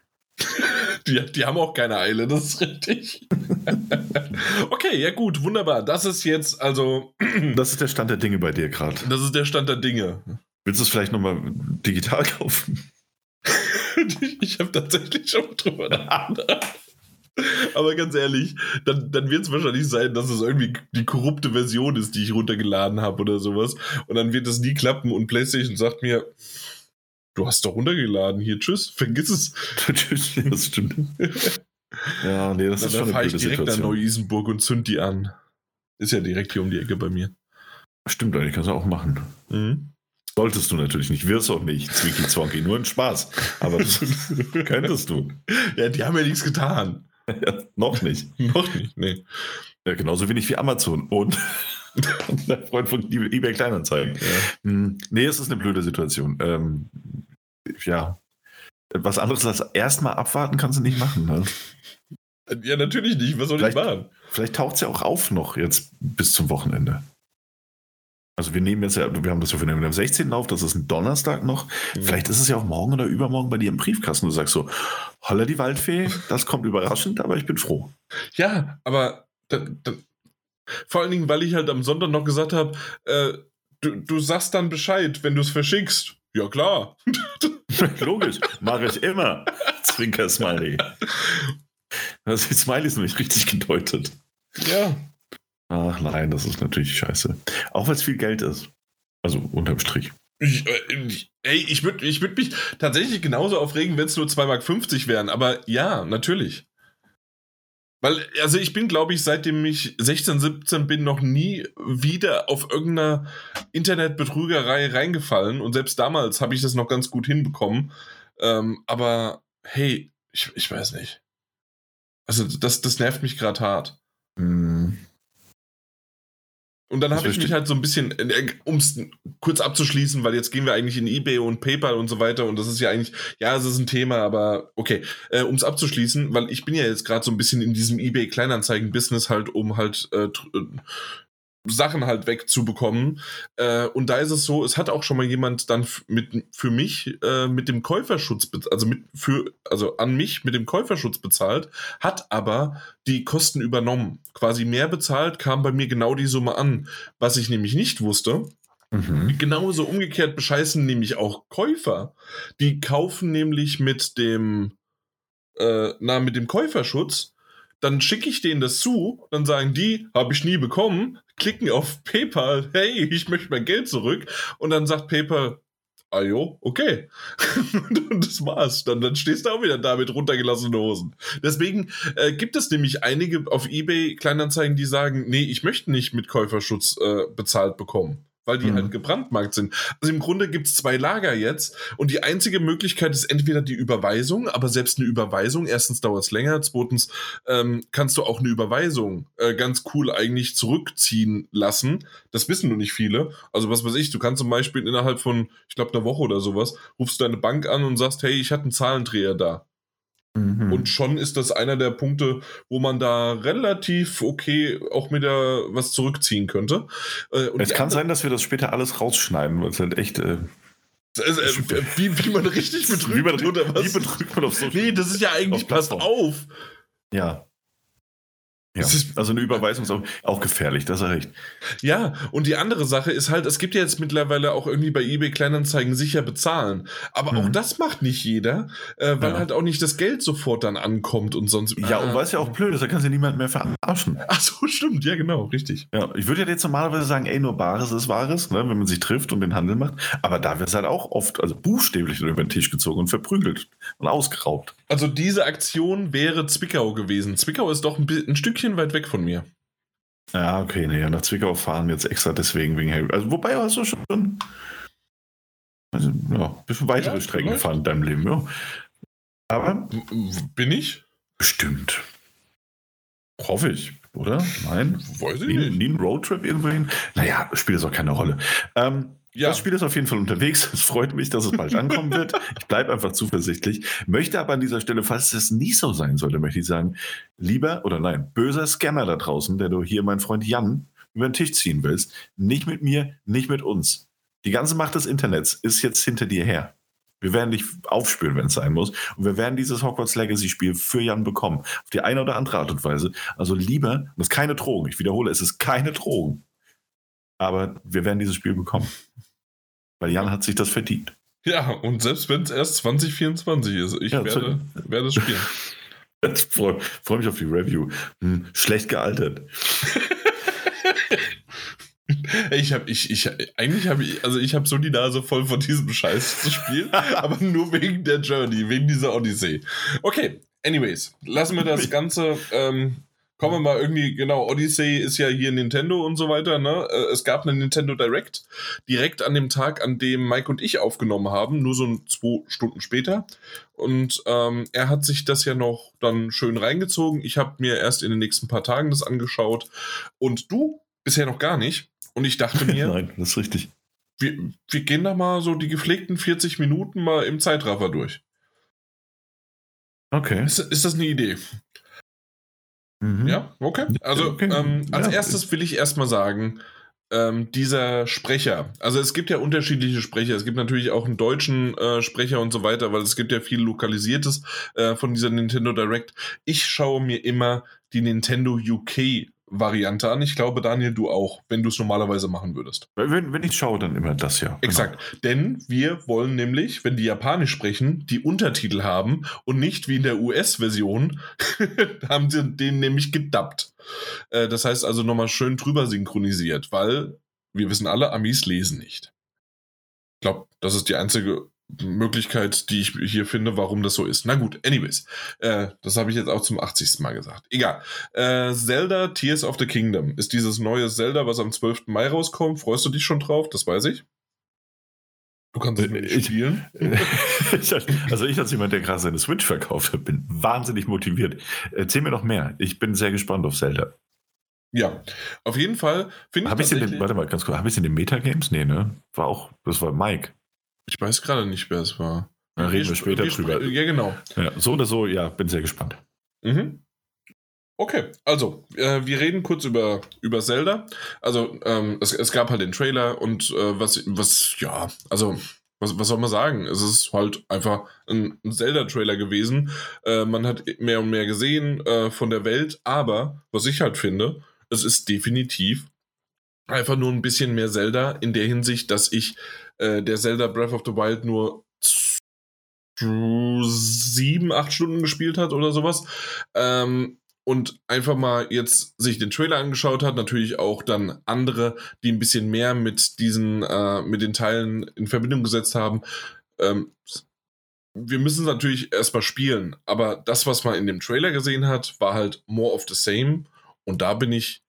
Die, die haben auch keine Eile, das ist richtig. okay, ja gut, wunderbar. Das ist jetzt also. das ist der Stand der Dinge bei dir gerade. Das ist der Stand der Dinge. Willst du es vielleicht nochmal digital kaufen? ich habe tatsächlich schon drüber nachgedacht. Aber ganz ehrlich, dann, dann wird es wahrscheinlich sein, dass es irgendwie die korrupte Version ist, die ich runtergeladen habe oder sowas. Und dann wird es nie klappen und PlayStation sagt mir, du hast doch runtergeladen, hier, tschüss, vergiss es. das stimmt. Ja, nee, das Dann, ist schon eine fahre ich direkt nach Situation. Neu-Isenburg und zünd die an. Ist ja direkt hier um die Ecke bei mir. Stimmt eigentlich, kannst du auch machen. Mhm. Solltest du natürlich nicht, wirst auch nicht, Zwinky Zwonky, nur ein Spaß. Aber das könntest du. Ja, die haben ja nichts getan. Ja, noch nicht. Noch nicht, nee. Ja, genauso wenig wie Amazon und der Freund von eBay Kleinanzeigen. Hm, Nee, es ist eine blöde Situation. Ähm, ja. Was anderes als erstmal abwarten kannst du nicht machen. Ne? Ja, natürlich nicht. Was soll Vielleicht- ich machen? Vielleicht taucht es ja auch auf noch jetzt bis zum Wochenende. Also wir nehmen jetzt ja, wir haben das ja für den am 16. auf, das ist ein Donnerstag noch. Vielleicht ist es ja auch morgen oder übermorgen bei dir im Briefkasten. Du sagst so, holla die Waldfee, das kommt überraschend, aber ich bin froh. Ja, aber da, da, vor allen Dingen, weil ich halt am Sonntag noch gesagt habe, äh, du, du sagst dann Bescheid, wenn du es verschickst. Ja, klar. Logisch, mache ich immer. Zwinker Smiley. Das Smiley ist nämlich richtig gedeutet. Ja. Ach nein, das ist natürlich scheiße. Auch weil es viel Geld ist. Also unterm Strich. Ich, äh, ich, ey, ich würde ich würd mich tatsächlich genauso aufregen, wenn es nur 2,50 Mark wären. Aber ja, natürlich. Weil, also ich bin, glaube ich, seitdem ich 16, 17 bin, noch nie wieder auf irgendeiner Internetbetrügerei reingefallen. Und selbst damals habe ich das noch ganz gut hinbekommen. Ähm, aber hey, ich, ich weiß nicht. Also das, das nervt mich gerade hart. Hm. Und dann habe ich mich halt so ein bisschen, um es kurz abzuschließen, weil jetzt gehen wir eigentlich in eBay und PayPal und so weiter und das ist ja eigentlich, ja, es ist ein Thema, aber okay, äh, um es abzuschließen, weil ich bin ja jetzt gerade so ein bisschen in diesem eBay Kleinanzeigen-Business halt, um halt äh, äh, Sachen halt wegzubekommen. Äh, und da ist es so, es hat auch schon mal jemand dann mit für mich äh, mit dem Käuferschutz, also mit für, also an mich mit dem Käuferschutz bezahlt, hat aber die Kosten übernommen. Quasi mehr bezahlt, kam bei mir genau die Summe an. Was ich nämlich nicht wusste, Mhm. genauso umgekehrt bescheißen nämlich auch Käufer. Die kaufen nämlich mit dem, äh, na, mit dem Käuferschutz, dann schicke ich denen das zu, dann sagen die, habe ich nie bekommen, klicken auf PayPal, hey, ich möchte mein Geld zurück und dann sagt PayPal, ah jo, okay. und das war's. Dann, dann stehst du auch wieder da mit runtergelassenen Hosen. Deswegen äh, gibt es nämlich einige auf Ebay Kleinanzeigen, die sagen, nee, ich möchte nicht mit Käuferschutz äh, bezahlt bekommen. Weil die Mhm. halt gebrandmarkt sind. Also im Grunde gibt es zwei Lager jetzt und die einzige Möglichkeit ist entweder die Überweisung, aber selbst eine Überweisung, erstens dauert es länger, zweitens ähm, kannst du auch eine Überweisung äh, ganz cool eigentlich zurückziehen lassen. Das wissen nur nicht viele. Also was weiß ich, du kannst zum Beispiel innerhalb von, ich glaube, einer Woche oder sowas, rufst deine Bank an und sagst, hey, ich hatte einen Zahlendreher da. Mhm. Und schon ist das einer der Punkte, wo man da relativ okay auch wieder was zurückziehen könnte. Äh, und es kann sein, dass wir das später alles rausschneiden, weil es halt echt. Äh, Also, äh, wie, wie man richtig betrügt wie, man, oder was? wie betrügt man auf so nee, das ist ja eigentlich, passt auf. Ja. Ja, Es ist- also eine Überweisung ist auch, auch gefährlich, das ist recht. Ja, und die andere Sache ist halt, es gibt ja jetzt mittlerweile auch irgendwie bei eBay Kleinanzeigen sicher bezahlen. Aber auch Mhm. das macht nicht jeder, äh, weil Ja. halt auch nicht das Geld sofort dann ankommt und sonst. Ja, und Ah. weil es ja auch blöd ist, da kannst du niemand mehr verarschen. Ach so, stimmt, ja, genau, richtig. Ja, ich würde ja jetzt normalerweise sagen, ey, nur Bares ist Wahres, ne, wenn man sich trifft und den Handel macht. Aber da wird es halt auch oft, also buchstäblich über den Tisch gezogen und verprügelt und ausgeraubt. Also diese Aktion wäre Zwickau gewesen. Zwickau ist doch ein, ein Stückchen weit weg von mir. Ja, okay, nee, nach Zwickau fahren jetzt extra deswegen wegen Harry. Also, wobei hast du schon also, ja, ein bisschen weitere Ja, Strecken gefahren in deinem Leben, ja. Aber Bin ich? bestimmt. Hoffe ich, oder? Nein? Weiß ich Nie, nicht. nie ein Roadtrip irgendwo hin? Naja, spielt es auch keine Rolle. Ähm, Ja, Das Spiel ist auf jeden Fall unterwegs. Es freut mich, dass es bald ankommen wird. Ich bleibe einfach zuversichtlich. Möchte aber an dieser Stelle, falls es nicht so sein sollte, möchte ich sagen, lieber oder nein, böser Scammer da draußen, der du hier, mein Freund Jan, über den Tisch ziehen willst, nicht mit mir, nicht mit uns. Die ganze Macht des Internets ist jetzt hinter dir her. Wir werden dich aufspüren, wenn es sein muss. Und wir werden dieses Hogwarts Legacy Spiel für Jan bekommen. Auf die eine oder andere Art und Weise. Also lieber, und das ist keine Drohung. Ich wiederhole, es ist keine Drohung. Aber wir werden dieses Spiel bekommen. Weil Jan hat sich das verdient. Ja, und selbst wenn es erst 2024 ist, ich Ja, werde, werde es spielen. Ich freue freu mich auf die Review. Hm, schlecht gealtert. Ich habe, ich, ich, eigentlich habe ich, also ich habe so die Nase voll von diesem Scheiß zu spielen, aber nur wegen der Journey, wegen dieser Odyssey. Okay, anyways, lassen wir das Ganze, ähm, kommen wir mal irgendwie, genau, Odyssey ist ja hier Nintendo und so weiter, ne? Äh, Es gab eine Nintendo Direct, direkt an dem Tag, an dem Mike und ich aufgenommen haben, nur so ein, zwei Stunden später. Und ähm, er hat sich das ja noch dann schön reingezogen. Ich habe mir erst in den nächsten paar Tagen das angeschaut. Und du bisher noch gar nicht. Und ich dachte mir, Nein, das ist richtig. wir, wir gehen da mal so die gepflegten 40 Minuten mal im Zeitraffer durch. Okay. Ist, ist das eine Idee? Mhm. Ja, okay. Also Okay. ähm, als Ja. erstes will ich erstmal sagen, ähm, dieser Sprecher, also es gibt ja unterschiedliche Sprecher, es gibt natürlich auch einen deutschen äh, Sprecher und so weiter, weil es gibt ja viel Lokalisiertes äh, von dieser Nintendo Direct. Ich schaue mir immer die Nintendo UK Variante an. Ich glaube, Daniel, du auch, wenn du es normalerweise machen würdest. Wenn, wenn ich schaue, dann immer das ja. Genau. Exakt. Denn wir wollen nämlich, wenn die Japanisch sprechen, die Untertitel haben und nicht wie in der US-Version, haben sie den nämlich gedubbt. Äh, das heißt also nochmal schön drüber synchronisiert, weil wir wissen alle, Amis lesen nicht. Ich glaube, das ist die einzige Möglichkeit, die ich hier finde, warum das so ist. Na gut, anyways. Äh, das habe ich jetzt auch zum 80. Mal gesagt. Egal. Äh, Zelda Tears of the Kingdom ist dieses neue Zelda, was am 12. Mai rauskommt. Freust du dich schon drauf? Das weiß ich. Du kannst es Äh, nicht ich- spielen. Ich- also ich als jemand, der gerade seine Switch verkauft hat, bin wahnsinnig motiviert. Erzähl mir noch mehr. Ich bin sehr gespannt auf Zelda. Ja, auf jeden Fall finde ich Habe ich in den, warte mal, ganz kurz, habe ich in den Metagames? Nee, ne? War auch, das war Mike. Ich weiß gerade nicht, wer es war. Da reden wir später wir drüber. Ja, genau. Ja, so oder so, ja, bin sehr gespannt. Mhm. Okay, also, äh, wir reden kurz über, über Zelda. Also, ähm, es, es gab halt den Trailer und äh, was, was, ja, also, was, was soll man sagen? Es ist halt einfach ein, ein Zelda-Trailer gewesen. Äh, man hat mehr und mehr gesehen äh, von der Welt, aber was ich halt finde, es ist definitiv einfach nur ein bisschen mehr Zelda in der Hinsicht, dass ich äh, der Zelda Breath of the Wild nur sieben, acht Stunden gespielt hat oder sowas. Ähm, und einfach mal jetzt sich den Trailer angeschaut hat, natürlich auch dann andere, die ein bisschen mehr mit diesen, äh, mit den Teilen in Verbindung gesetzt haben. Ähm, wir müssen natürlich erstmal spielen, aber das, was man in dem Trailer gesehen hat, war halt more of the same. Und da bin ich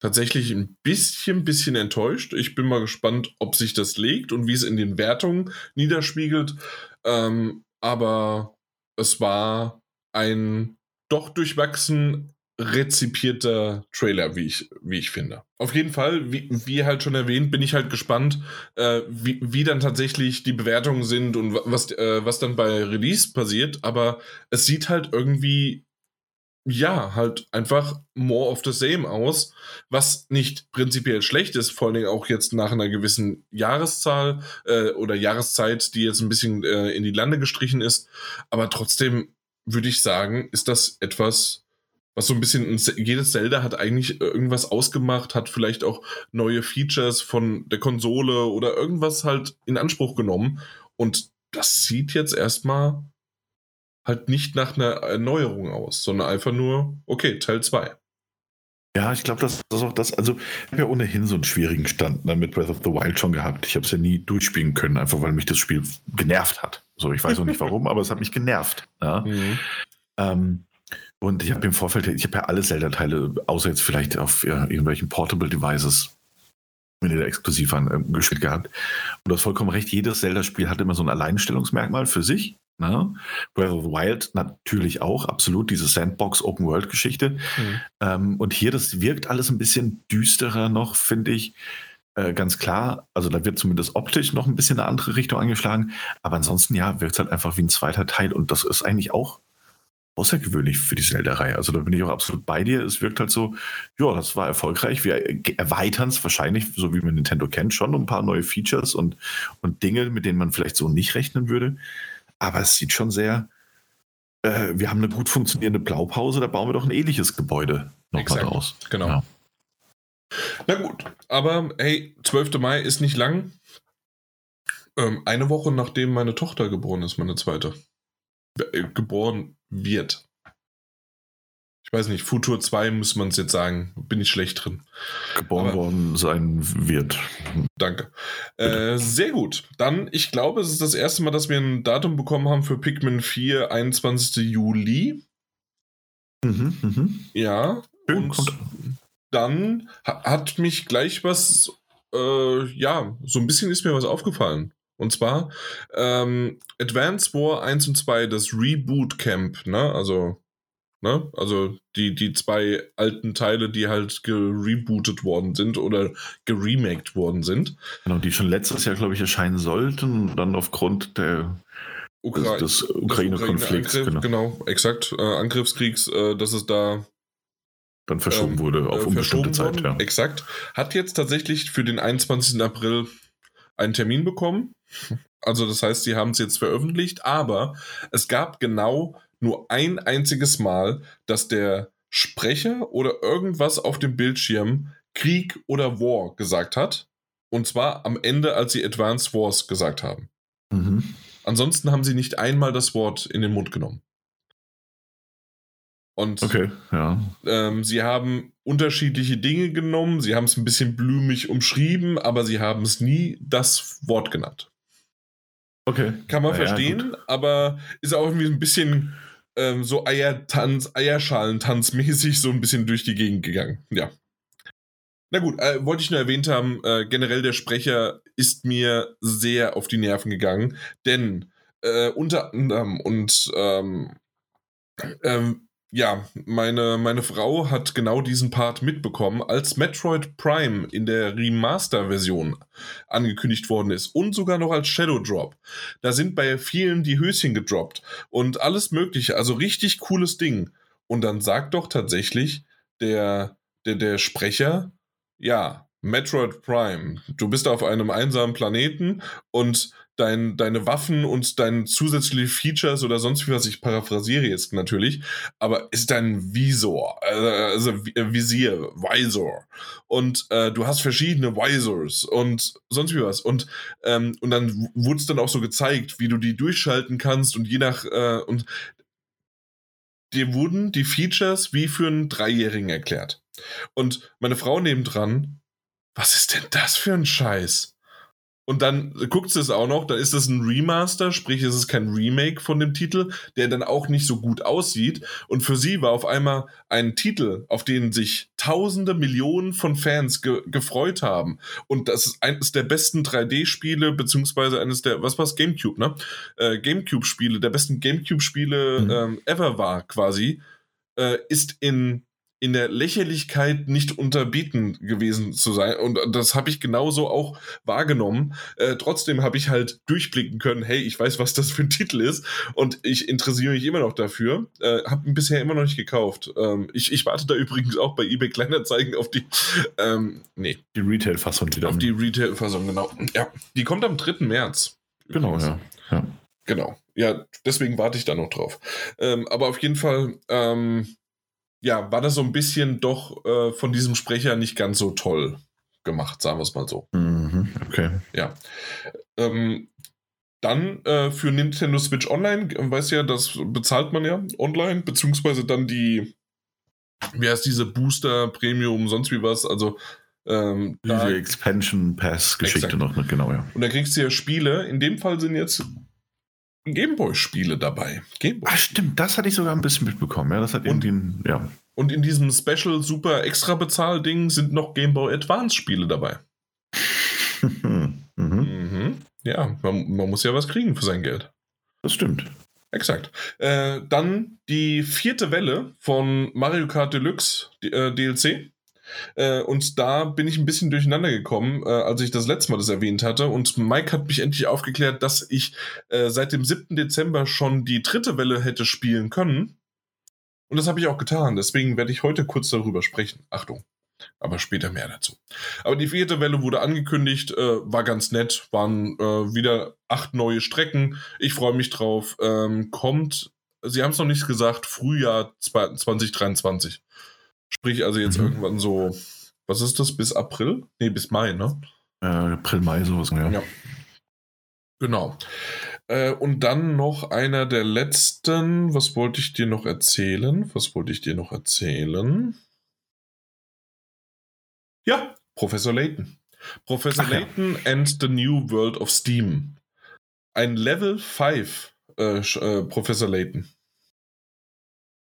tatsächlich ein bisschen, bisschen enttäuscht. Ich bin mal gespannt, ob sich das legt und wie es in den Wertungen niederspiegelt. Ähm, aber es war ein doch durchwachsen rezipierter Trailer, wie ich, wie ich finde. Auf jeden Fall, wie, wie halt schon erwähnt, bin ich halt gespannt, äh, wie, wie dann tatsächlich die Bewertungen sind und wa- was, äh, was dann bei Release passiert. Aber es sieht halt irgendwie, ja, halt einfach more of the same aus, was nicht prinzipiell schlecht ist, vor allen Dingen auch jetzt nach einer gewissen Jahreszahl äh, oder Jahreszeit, die jetzt ein bisschen äh, in die Lande gestrichen ist. Aber trotzdem würde ich sagen, ist das etwas, was so ein bisschen, jedes Zelda hat eigentlich irgendwas ausgemacht, hat vielleicht auch neue Features von der Konsole oder irgendwas halt in Anspruch genommen. Und das sieht jetzt erstmal halt nicht nach einer Erneuerung aus, sondern einfach nur, okay, Teil 2. Ja, ich glaube, das ist auch das. Also, ich habe ja ohnehin so einen schwierigen Stand ne, mit Breath of the Wild schon gehabt. Ich habe es ja nie durchspielen können, einfach weil mich das Spiel genervt hat. So, ich weiß auch nicht warum, aber es hat mich genervt. Ja? Ähm, und ich habe im Vorfeld, ich habe ja alle Zelda-Teile, außer jetzt vielleicht auf ja, irgendwelchen Portable Devices, wenn die da exklusiv waren, ähm, gespielt gehabt. Und du hast vollkommen recht, jedes Zelda-Spiel hat immer so ein Alleinstellungsmerkmal für sich. Ne? Breath of the Wild natürlich auch, absolut, diese Sandbox-Open-World-Geschichte. Mhm. Ähm, und hier, das wirkt alles ein bisschen düsterer noch, finde ich. Äh, ganz klar, also da wird zumindest optisch noch ein bisschen eine andere Richtung angeschlagen, aber ansonsten ja, wirkt es halt einfach wie ein zweiter Teil und das ist eigentlich auch außergewöhnlich für die Zelda-Reihe. Also da bin ich auch absolut bei dir. Es wirkt halt so, ja, das war erfolgreich. Wir erweitern es wahrscheinlich, so wie man Nintendo kennt, schon um ein paar neue Features und, und Dinge, mit denen man vielleicht so nicht rechnen würde. Aber es sieht schon sehr, äh, wir haben eine gut funktionierende Blaupause, da bauen wir doch ein ähnliches Gebäude nochmal draus. Genau. Ja. Na gut, aber hey, 12. Mai ist nicht lang. Ähm, eine Woche nachdem meine Tochter geboren ist, meine zweite. Äh, geboren wird. Ich weiß nicht, Futur 2 muss man es jetzt sagen. Bin ich schlecht drin. Geboren Aber- worden sein wird. Danke. Äh, sehr gut. Dann, ich glaube, es ist das erste Mal, dass wir ein Datum bekommen haben für Pikmin 4, 21. Juli. Mhm, mhm. Ja. Schön, und kommt- dann ha- hat mich gleich was, äh, ja, so ein bisschen ist mir was aufgefallen. Und zwar ähm, Advance War 1 und 2, das Reboot Camp, ne? Also, ne? Also die, die zwei alten Teile, die halt gerebootet worden sind oder geremaked worden sind. Genau, die schon letztes Jahr, glaube ich, erscheinen sollten. Dann aufgrund der, des, Ukra des des Ukraine-Konflikts Ukraine-Angriff, genau, genau, exakt, äh, Angriffskriegs, äh, dass es da dann verschoben ähm, wurde auf äh, unbestimmte Zeit. Ja. Exakt. Hat jetzt tatsächlich für den 21. April einen Termin bekommen. Also das heißt, sie haben es jetzt veröffentlicht, aber es gab genau nur ein einziges Mal, dass der Sprecher oder irgendwas auf dem Bildschirm Krieg oder War gesagt hat. Und zwar am Ende, als sie Advanced Wars gesagt haben. Mhm. Ansonsten haben sie nicht einmal das Wort in den Mund genommen. Und Okay, ja. ähm, sie haben unterschiedliche Dinge genommen, sie haben es ein bisschen blümig umschrieben, aber sie haben es nie das Wort genannt. Okay. Kann man Ja, ja, verstehen, gut. aber ist auch irgendwie ein bisschen ähm, so Eiertanz, Eierschalentanzmäßig so ein bisschen durch die Gegend gegangen. Ja. Na gut, äh, wollte ich nur erwähnt haben, äh, generell der Sprecher ist mir sehr auf die Nerven gegangen, denn äh, unter anderem und ähm, ähm, ja, meine, meine Frau hat genau diesen Part mitbekommen, als Metroid Prime in der Remaster-Version angekündigt worden ist und sogar noch als Shadow Drop. Da sind bei vielen die Höschen gedroppt und alles Mögliche, also richtig cooles Ding. Und dann sagt doch tatsächlich der, der, der Sprecher, ja, Metroid Prime, du bist auf einem einsamen Planeten und dein, deine Waffen und deine zusätzliche Features oder sonst wie was, ich paraphrasiere jetzt natürlich, aber ist dein Visor, äh, also äh, Visier, Visor. Und äh, du hast verschiedene Visors und sonst wie was. Und, ähm, und dann wurde es dann auch so gezeigt, wie du die durchschalten kannst und je nach, äh, und dir wurden die Features wie für einen Dreijährigen erklärt. Und meine Frau nebendran, was ist denn das für ein Scheiß? Und dann guckt sie es auch noch, dann ist es ein Remaster, sprich es ist kein Remake von dem Titel, der dann auch nicht so gut aussieht. Und für sie war auf einmal ein Titel, auf den sich Tausende, Millionen von Fans ge gefreut haben. Und das ist eines der besten 3D-Spiele, beziehungsweise eines der, was war's, Gamecube, ne? Äh, Gamecube-Spiele, der besten Gamecube-Spiele Mhm. ähm, ever war quasi, äh, ist in in der Lächerlichkeit nicht unterbieten gewesen zu sein. Und das habe ich genauso auch wahrgenommen. Äh, trotzdem habe ich halt durchblicken können, hey, ich weiß, was das für ein Titel ist und ich interessiere mich immer noch dafür. Äh, habe ihn bisher immer noch nicht gekauft. Ähm, ich, ich warte da übrigens auch bei eBay Kleinanzeigen auf die, ähm, nee, Die Retail-Fassung, die dann. auf die Retail-Fassung, genau. Ja, die kommt am 3. März. genau, ja. ja. Genau. Ja, deswegen warte ich da noch drauf. Ähm, aber auf jeden Fall, ähm, ja, war das so ein bisschen doch äh, von diesem Sprecher nicht ganz so toll gemacht, sagen wir es mal so. Mhm. Okay. Ja. Ähm, dann äh, für Nintendo Switch Online, äh, weiß ja, das bezahlt man ja online, beziehungsweise dann die, wie heißt diese Booster, Premium, sonst wie was, also ähm, Diese Expansion Pass-Geschichte Exakt. noch mit, genau, ja. und da kriegst du ja Spiele, in dem Fall sind jetzt Gameboy-Spiele dabei. Gameboy. Ah, stimmt, das hatte ich sogar ein bisschen mitbekommen. Ja, das hat Und- irgendwie ein, ja. Und in diesem Special Super Extra Bezahl-Ding sind noch Game Boy Advance Spiele dabei. mhm. Mhm. Ja, man, man muss ja was kriegen für sein Geld. Das stimmt. Exakt. Äh, dann die vierte Welle von Mario Kart Deluxe die, äh, DLC. Äh, und da bin ich ein bisschen durcheinander gekommen, äh, als ich das letzte Mal das erwähnt hatte. Und Mike hat mich endlich aufgeklärt, dass ich äh, seit dem 7. Dezember schon die dritte Welle hätte spielen können. Und das habe ich auch getan. Deswegen werde ich heute kurz darüber sprechen. Achtung. Aber später mehr dazu. Aber die vierte Welle wurde angekündigt, äh, war ganz nett, waren äh, wieder acht neue Strecken. Ich freue mich drauf. Ähm, kommt, Sie haben es noch nicht gesagt, Frühjahr 2023. Sprich also jetzt Mhm. irgendwann so, was ist das, bis April? Nee, bis Mai, ne? Äh, April, Mai, sowas, ja. Ja. Genau. Äh, und dann noch einer der letzten. Was wollte ich dir noch erzählen? Was wollte ich dir noch erzählen? Ja, Professor Layton. Professor Ach ja. Layton and the New World of Steam. Ein Level 5 äh, äh, Professor Layton.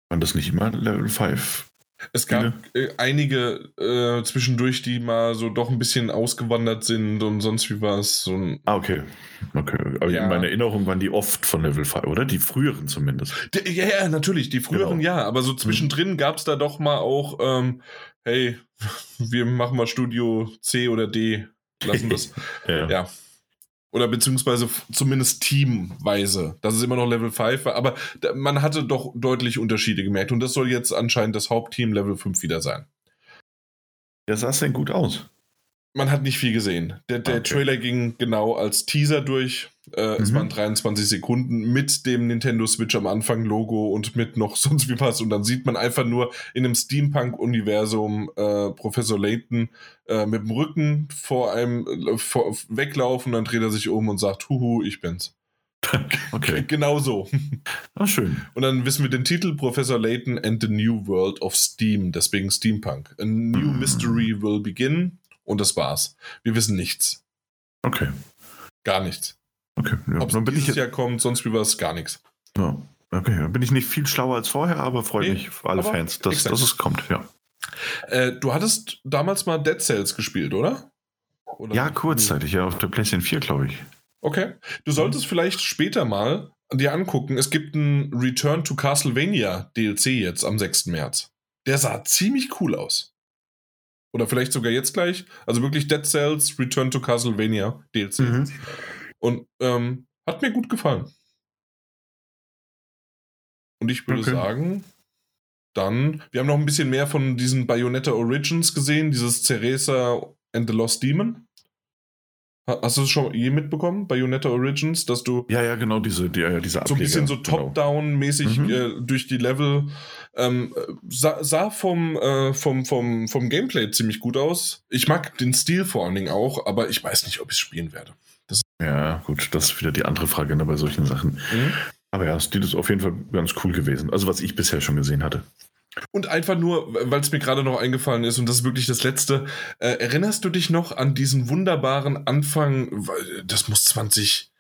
Waren das nicht immer Level 5? Es gab äh, einige äh, zwischendurch, die mal so doch ein bisschen ausgewandert sind und sonst wie was. So ein- Ah, okay. okay. Aber Ja. in meiner Erinnerung waren die oft von Level 5, oder? Die früheren zumindest. D- Ja, ja, natürlich, die früheren Genau. ja, aber so zwischendrin gab es da doch mal auch, ähm, hey, wir machen mal Studio C oder D, lassen das. Ja. ja. Oder beziehungsweise zumindest teamweise. Das ist immer noch Level 5, war, aber man hatte doch deutlich Unterschiede gemerkt. Und das soll jetzt anscheinend das Hauptteam Level 5 wieder sein. Der sah denn gut aus. Man hat nicht viel gesehen. Der, der Okay. Trailer ging genau als Teaser durch. Äh, Es Mhm. waren 23 Sekunden mit dem Nintendo Switch am Anfang Logo und mit noch sonst wie was. Und dann sieht man einfach nur in einem Steampunk-Universum äh, Professor Layton äh, mit dem Rücken vor einem äh, vor, weglaufen. Dann dreht er sich um und sagt, Huhu, ich bin's. Okay. Genau so. Ah, schön. Und dann wissen wir den Titel Professor Layton and the New World of Steam, deswegen Steampunk. A new Mhm. mystery will begin. Und das war's. Wir wissen nichts. Okay. Gar nichts. Okay. Ja, Ob es bin ich dieses jetzt, Jahr kommt, sonst wie was, gar nichts. ja. okay. Dann bin ich nicht viel schlauer als vorher, aber freut Nee, mich für alle Fans, dass, dass es kommt. Ja, Äh, du hattest damals mal Dead Cells gespielt, oder? oder? ja kurzzeitig, ja, auf der PlayStation 4, glaube ich. Okay. Du solltest vielleicht später mal dir angucken. Es gibt ein Return to Castlevania DLC jetzt am 6. März. Der sah ziemlich cool aus. Oder vielleicht sogar jetzt gleich. Also wirklich Dead Cells Return to Castlevania DLC. Mhm. Und ähm, hat mir gut gefallen. Und ich würde Okay. sagen, dann, wir haben noch ein bisschen mehr von diesen Bayonetta Origins gesehen, dieses Ceresa and the Lost Demon. Ha- Hast du es schon je mitbekommen, Bayonetta Origins, dass du Ja, ja, genau, diese, die, äh, diese so ein Ableger, bisschen so genau. top-down-mäßig Mhm. äh, durch die Level. Ähm, äh, sah, sah vom, äh, vom, vom, vom Gameplay ziemlich gut aus. Ich mag den Stil vor allen Dingen auch, aber ich weiß nicht, ob ich es spielen werde. Ja, gut, das ist wieder die andere Frage ne, bei solchen Sachen. Mhm. Aber ja, Stil ist auf jeden Fall ganz cool gewesen. Also, was ich bisher schon gesehen hatte. Und einfach nur, weil es mir gerade noch eingefallen ist, und das ist wirklich das Letzte, äh, erinnerst du dich noch an diesen wunderbaren Anfang, das muss 20,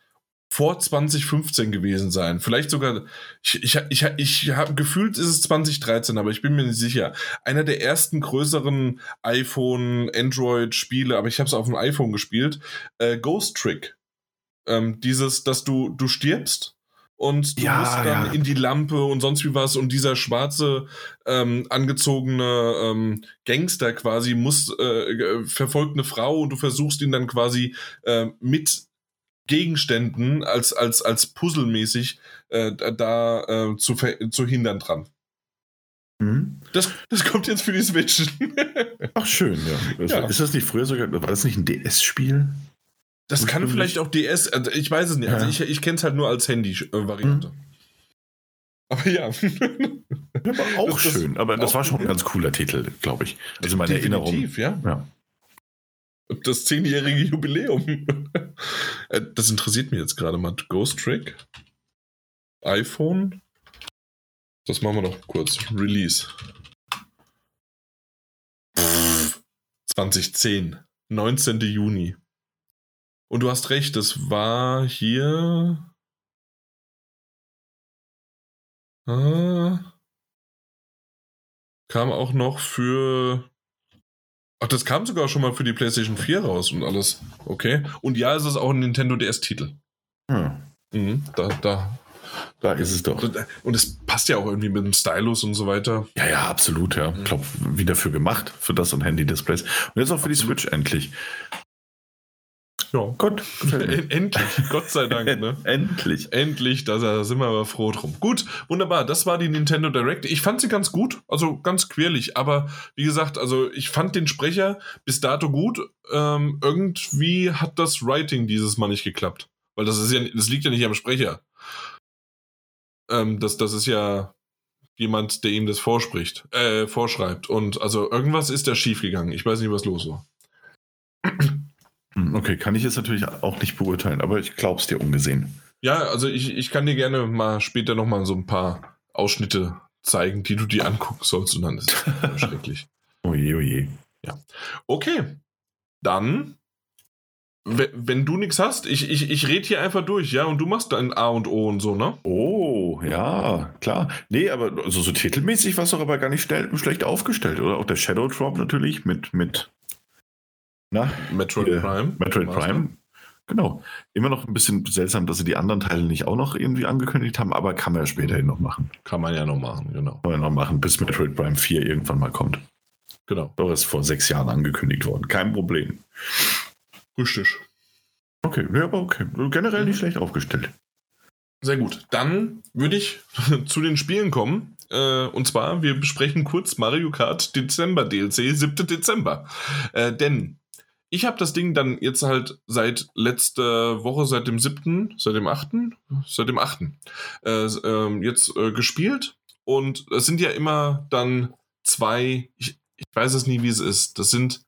vor 2015 gewesen sein. Vielleicht sogar, ich, ich, ich, ich habe gefühlt, ist es 2013, aber ich bin mir nicht sicher. Einer der ersten größeren iPhone, Android-Spiele, aber ich habe es auf dem iPhone gespielt, äh, Ghost Trick. Ähm, dieses, dass du, du stirbst und du Ja, musst dann ja. in die Lampe und sonst wie was und dieser schwarze ähm, angezogene ähm, Gangster quasi muss äh, äh, verfolgt eine Frau und du versuchst ihn dann quasi äh, mit Gegenständen als als als Puzzlemäßig äh, da- äh, zu zu hindern dran. Mhm. Das, das kommt jetzt für die Switch. Ach, schön, ja. Ja. Ist das nicht früher sogar, war das nicht ein DS-Spiel? Das kann vielleicht auch DS, also ich weiß es nicht. Also Ja. ich, ich kenne es halt nur als Handy-Variante. Aber ja. Aber auch Das- schön. Aber das war schon ein ganz cooler Titel, glaube ich. Also meine Erinnerung. Ja. Ja. Das zehnjährige Jubiläum. Äh, das interessiert mich jetzt gerade mal. Ghost Trick. iPhone. Das machen wir noch kurz. Release. 2010. 19. Juni. Und du hast recht, das war hier. Ah, kam auch noch für. Ach, das kam sogar schon mal für die PlayStation 4 raus und alles. Okay. Und ja, es ist auch ein Nintendo DS-Titel. Hm, Mhm, da, da. da ist es doch. Und es passt ja auch irgendwie mit dem Stylus und so weiter. Ja, ja, absolut, ja. Ich glaube, wie dafür gemacht, für das und Handy-Displays. Und jetzt auch für die Switch endlich. Ja. Gott. Endlich, Gott sei Dank, ne? Endlich. Endlich, da da sind wir aber froh drum. Gut, wunderbar. Das war die Nintendo Direct. Ich fand sie ganz gut, also ganz quirlig. Aber wie gesagt, also ich fand den Sprecher bis dato gut. Ähm, irgendwie hat das Writing dieses Mal nicht geklappt, weil das ist ja, das liegt ja nicht am Sprecher. Ähm, das, das ist ja jemand, der ihm das vorspricht, äh, vorschreibt. Und also irgendwas ist da schief gegangen. Ich weiß nicht, was los war. Hm, okay, kann ich jetzt natürlich auch nicht beurteilen, aber ich glaube es dir ungesehen. Ja, also ich, ich kann dir gerne mal später nochmal so ein paar Ausschnitte zeigen, die du dir angucken sollst und dann ist es schrecklich. Oje, oje. Ja. Okay. Dann, wenn du nichts hast, ich, ich, ich rede hier einfach durch, ja, und du machst dein A und O und so, ne? Oh, ja, klar. Nee, aber also so titelmäßig war es doch aber gar nicht schnell, schlecht aufgestellt, oder? Auch der Shadow Drop natürlich mit, mit na, Metroid äh, Prime. Metroid Prime. Genau. Immer noch ein bisschen seltsam, dass sie die anderen Teile nicht auch noch irgendwie angekündigt haben, aber kann man ja späterhin noch machen. Kann man ja noch machen, genau. Kann man ja noch machen, bis Metroid Prime 4 irgendwann mal kommt. Genau. Doch ist vor sechs Jahren angekündigt worden. Kein Problem. Richtig. Okay, ja, aber okay. Generell nicht schlecht aufgestellt. Sehr gut. Dann würde ich zu den Spielen kommen. Äh, und zwar, wir besprechen kurz Mario Kart Dezember DLC, 7. Dezember. Äh, denn ich habe das Ding dann jetzt halt seit letzter Woche, seit dem 7., seit dem 8., seit dem 8. Äh, äh, jetzt äh, gespielt. Und es sind ja immer dann zwei, ich, ich weiß es nie, wie es ist. Das sind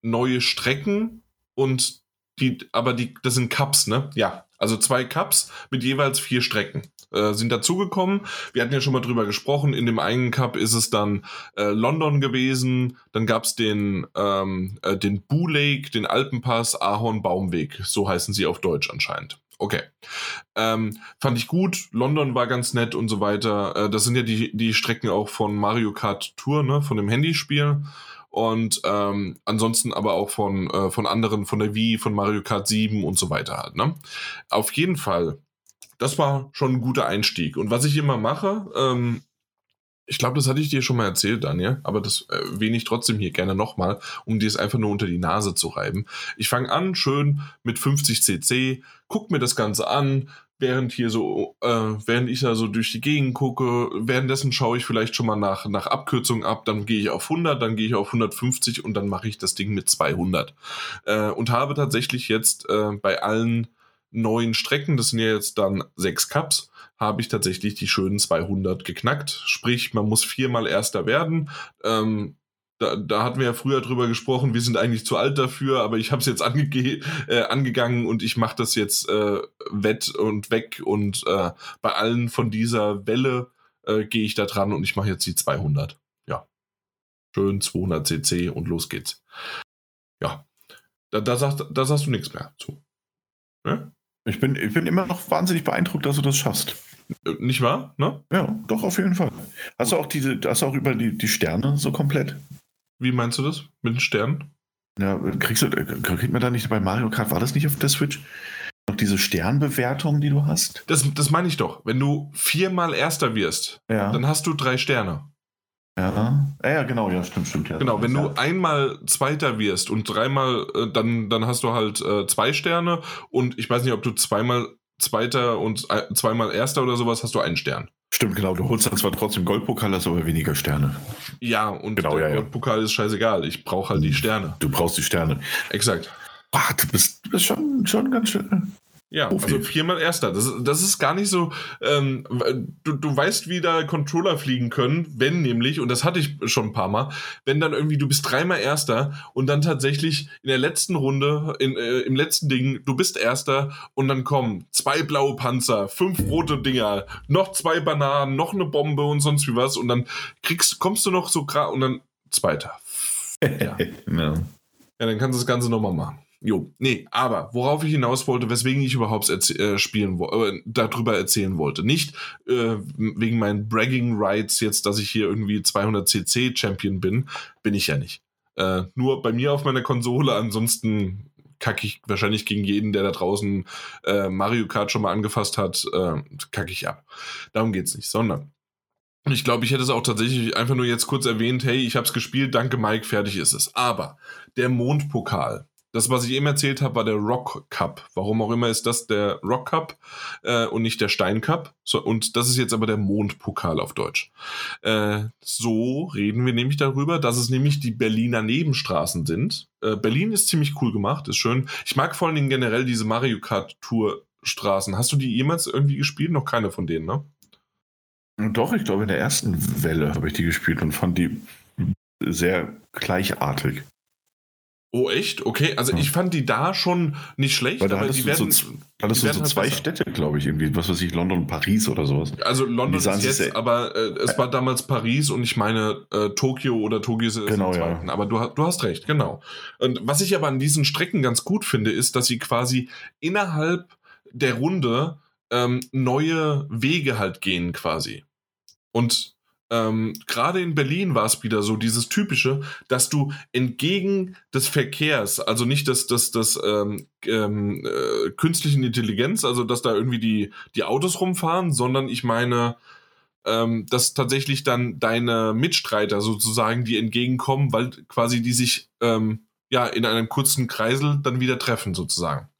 neue Strecken und die, aber die, das sind Cups, ne? Ja. Also zwei Cups mit jeweils vier Strecken äh, sind dazugekommen. Wir hatten ja schon mal drüber gesprochen. In dem einen Cup ist es dann äh, London gewesen. Dann gab es den, ähm, äh, den Boo Lake, den Alpenpass, Ahorn Baumweg. So heißen sie auf Deutsch anscheinend. Okay. Ähm, fand ich gut. London war ganz nett und so weiter. Äh, das sind ja die, die Strecken auch von Mario Kart Tour, ne? Von dem Handyspiel und ähm, ansonsten aber auch von, äh, von anderen, von der Wii, von Mario Kart 7 und so weiter halt. Ne? Auf jeden Fall, das war schon ein guter Einstieg. Und was ich immer mache, ähm, ich glaube, das hatte ich dir schon mal erzählt, Daniel, aber das erwähne ich trotzdem hier gerne nochmal, um dir es einfach nur unter die Nase zu reiben. Ich fange an, schön mit 50 cc, guck mir das Ganze an, während hier so, äh, während ich da so durch die Gegend gucke, währenddessen schaue ich vielleicht schon mal nach, nach Abkürzung ab, dann gehe ich auf 100, dann gehe ich auf 150 und dann mache ich das Ding mit 200. Äh, und habe tatsächlich jetzt äh, bei allen neuen Strecken, das sind ja jetzt dann sechs Cups, habe ich tatsächlich die schönen 200 geknackt. Sprich, man muss viermal Erster werden. Ähm, da, da hatten wir ja früher drüber gesprochen, wir sind eigentlich zu alt dafür, aber ich habe es jetzt ange äh, angegangen und ich mache das jetzt äh, wett und weg und äh, bei allen von dieser Welle äh, gehe ich da dran und ich mache jetzt die 200. Ja, schön 200 cc und los geht's. Ja, da, da, sagst, da sagst du nichts mehr zu. Ne? Ich, bin, ich bin immer noch wahnsinnig beeindruckt, dass du das schaffst. Äh, nicht wahr? Ne? Ja, doch, auf jeden Fall. Hast du auch diese, hast du auch über die, die Sterne so komplett? Wie meinst du das? Mit den Sternen? Ja, kriegst du, kriegt man da nicht bei Mario Kart, war das nicht auf der Switch? Noch diese Sternbewertung, die du hast? Das, das meine ich doch. Wenn du viermal Erster wirst, ja. dann hast du drei Sterne. Ja. ja, genau, ja, stimmt, stimmt. Ja. Genau, wenn du einmal Zweiter wirst und dreimal, äh, dann, dann hast du halt äh, zwei Sterne und ich weiß nicht, ob du zweimal Zweiter und äh, zweimal Erster oder sowas, hast du einen Stern. Stimmt, genau. Du holst dann zwar trotzdem Goldpokal, hast aber weniger Sterne. Ja, und genau, der ja, Goldpokal ist scheißegal. Ich brauche halt die Sterne. Du brauchst die Sterne. Exakt. Ach, du bist, du bist schon, schon ganz schön. Ja, also viermal Erster. Das, das ist gar nicht so. Ähm, du, du weißt, wie da Controller fliegen können, wenn nämlich, und das hatte ich schon ein paar Mal, wenn dann irgendwie du bist dreimal Erster und dann tatsächlich in der letzten Runde, in, äh, im letzten Ding, du bist Erster und dann kommen zwei blaue Panzer, fünf rote Dinger, noch zwei Bananen, noch eine Bombe und sonst wie was und dann kriegst, kommst du noch so gerade und dann Zweiter. Ja. ja. ja, dann kannst du das Ganze nochmal machen. Jo, nee, aber worauf ich hinaus wollte, weswegen ich überhaupt äh, spielen äh, darüber erzählen wollte. Nicht äh, wegen meinen Bragging Rights jetzt, dass ich hier irgendwie 200 CC Champion bin, bin ich ja nicht. Äh, nur bei mir auf meiner Konsole, ansonsten kacke ich wahrscheinlich gegen jeden, der da draußen äh, Mario Kart schon mal angefasst hat, äh, kacke ich ab. Darum geht's nicht, sondern ich glaube, ich hätte es auch tatsächlich einfach nur jetzt kurz erwähnt, hey, ich habe es gespielt, danke Mike, fertig ist es. Aber der Mondpokal, das, was ich eben erzählt habe, war der Rock Cup. Warum auch immer ist das der Rock Cup äh, und nicht der Stein Cup. So, und das ist jetzt aber der Mondpokal auf Deutsch. Äh, so reden wir nämlich darüber, dass es nämlich die Berliner Nebenstraßen sind. Äh, Berlin ist ziemlich cool gemacht, ist schön. Ich mag vor allen Dingen generell diese Mario Kart Tour Straßen. Hast du die jemals irgendwie gespielt? Noch keine von denen, ne? Doch, ich glaube, in der ersten Welle habe ich die gespielt und fand die sehr gleichartig. Oh, echt? Okay, also Ja. ich fand die da schon nicht schlecht, Weil da aber die werden, so, hattest du so halt zwei besser. Städte, glaube ich, irgendwie, was weiß ich, London und Paris oder sowas. Also London ist jetzt, sehr- aber äh, es war damals Paris und ich meine äh, Tokio oder Tokio ist Genau, ja. Aber du, du hast recht, genau. Und was ich aber an diesen Strecken ganz gut finde, ist, dass sie quasi innerhalb der Runde ähm, neue Wege halt gehen quasi. Und ähm, gerade in Berlin war es wieder so dieses typische, dass du entgegen des Verkehrs, also nicht des, des, des ähm, ähm, äh, künstlichen Intelligenz, also dass da irgendwie die, die Autos rumfahren, sondern ich meine, ähm, dass tatsächlich dann deine Mitstreiter sozusagen die entgegenkommen, weil quasi die sich ähm, ja in einem kurzen Kreisel dann wieder treffen sozusagen.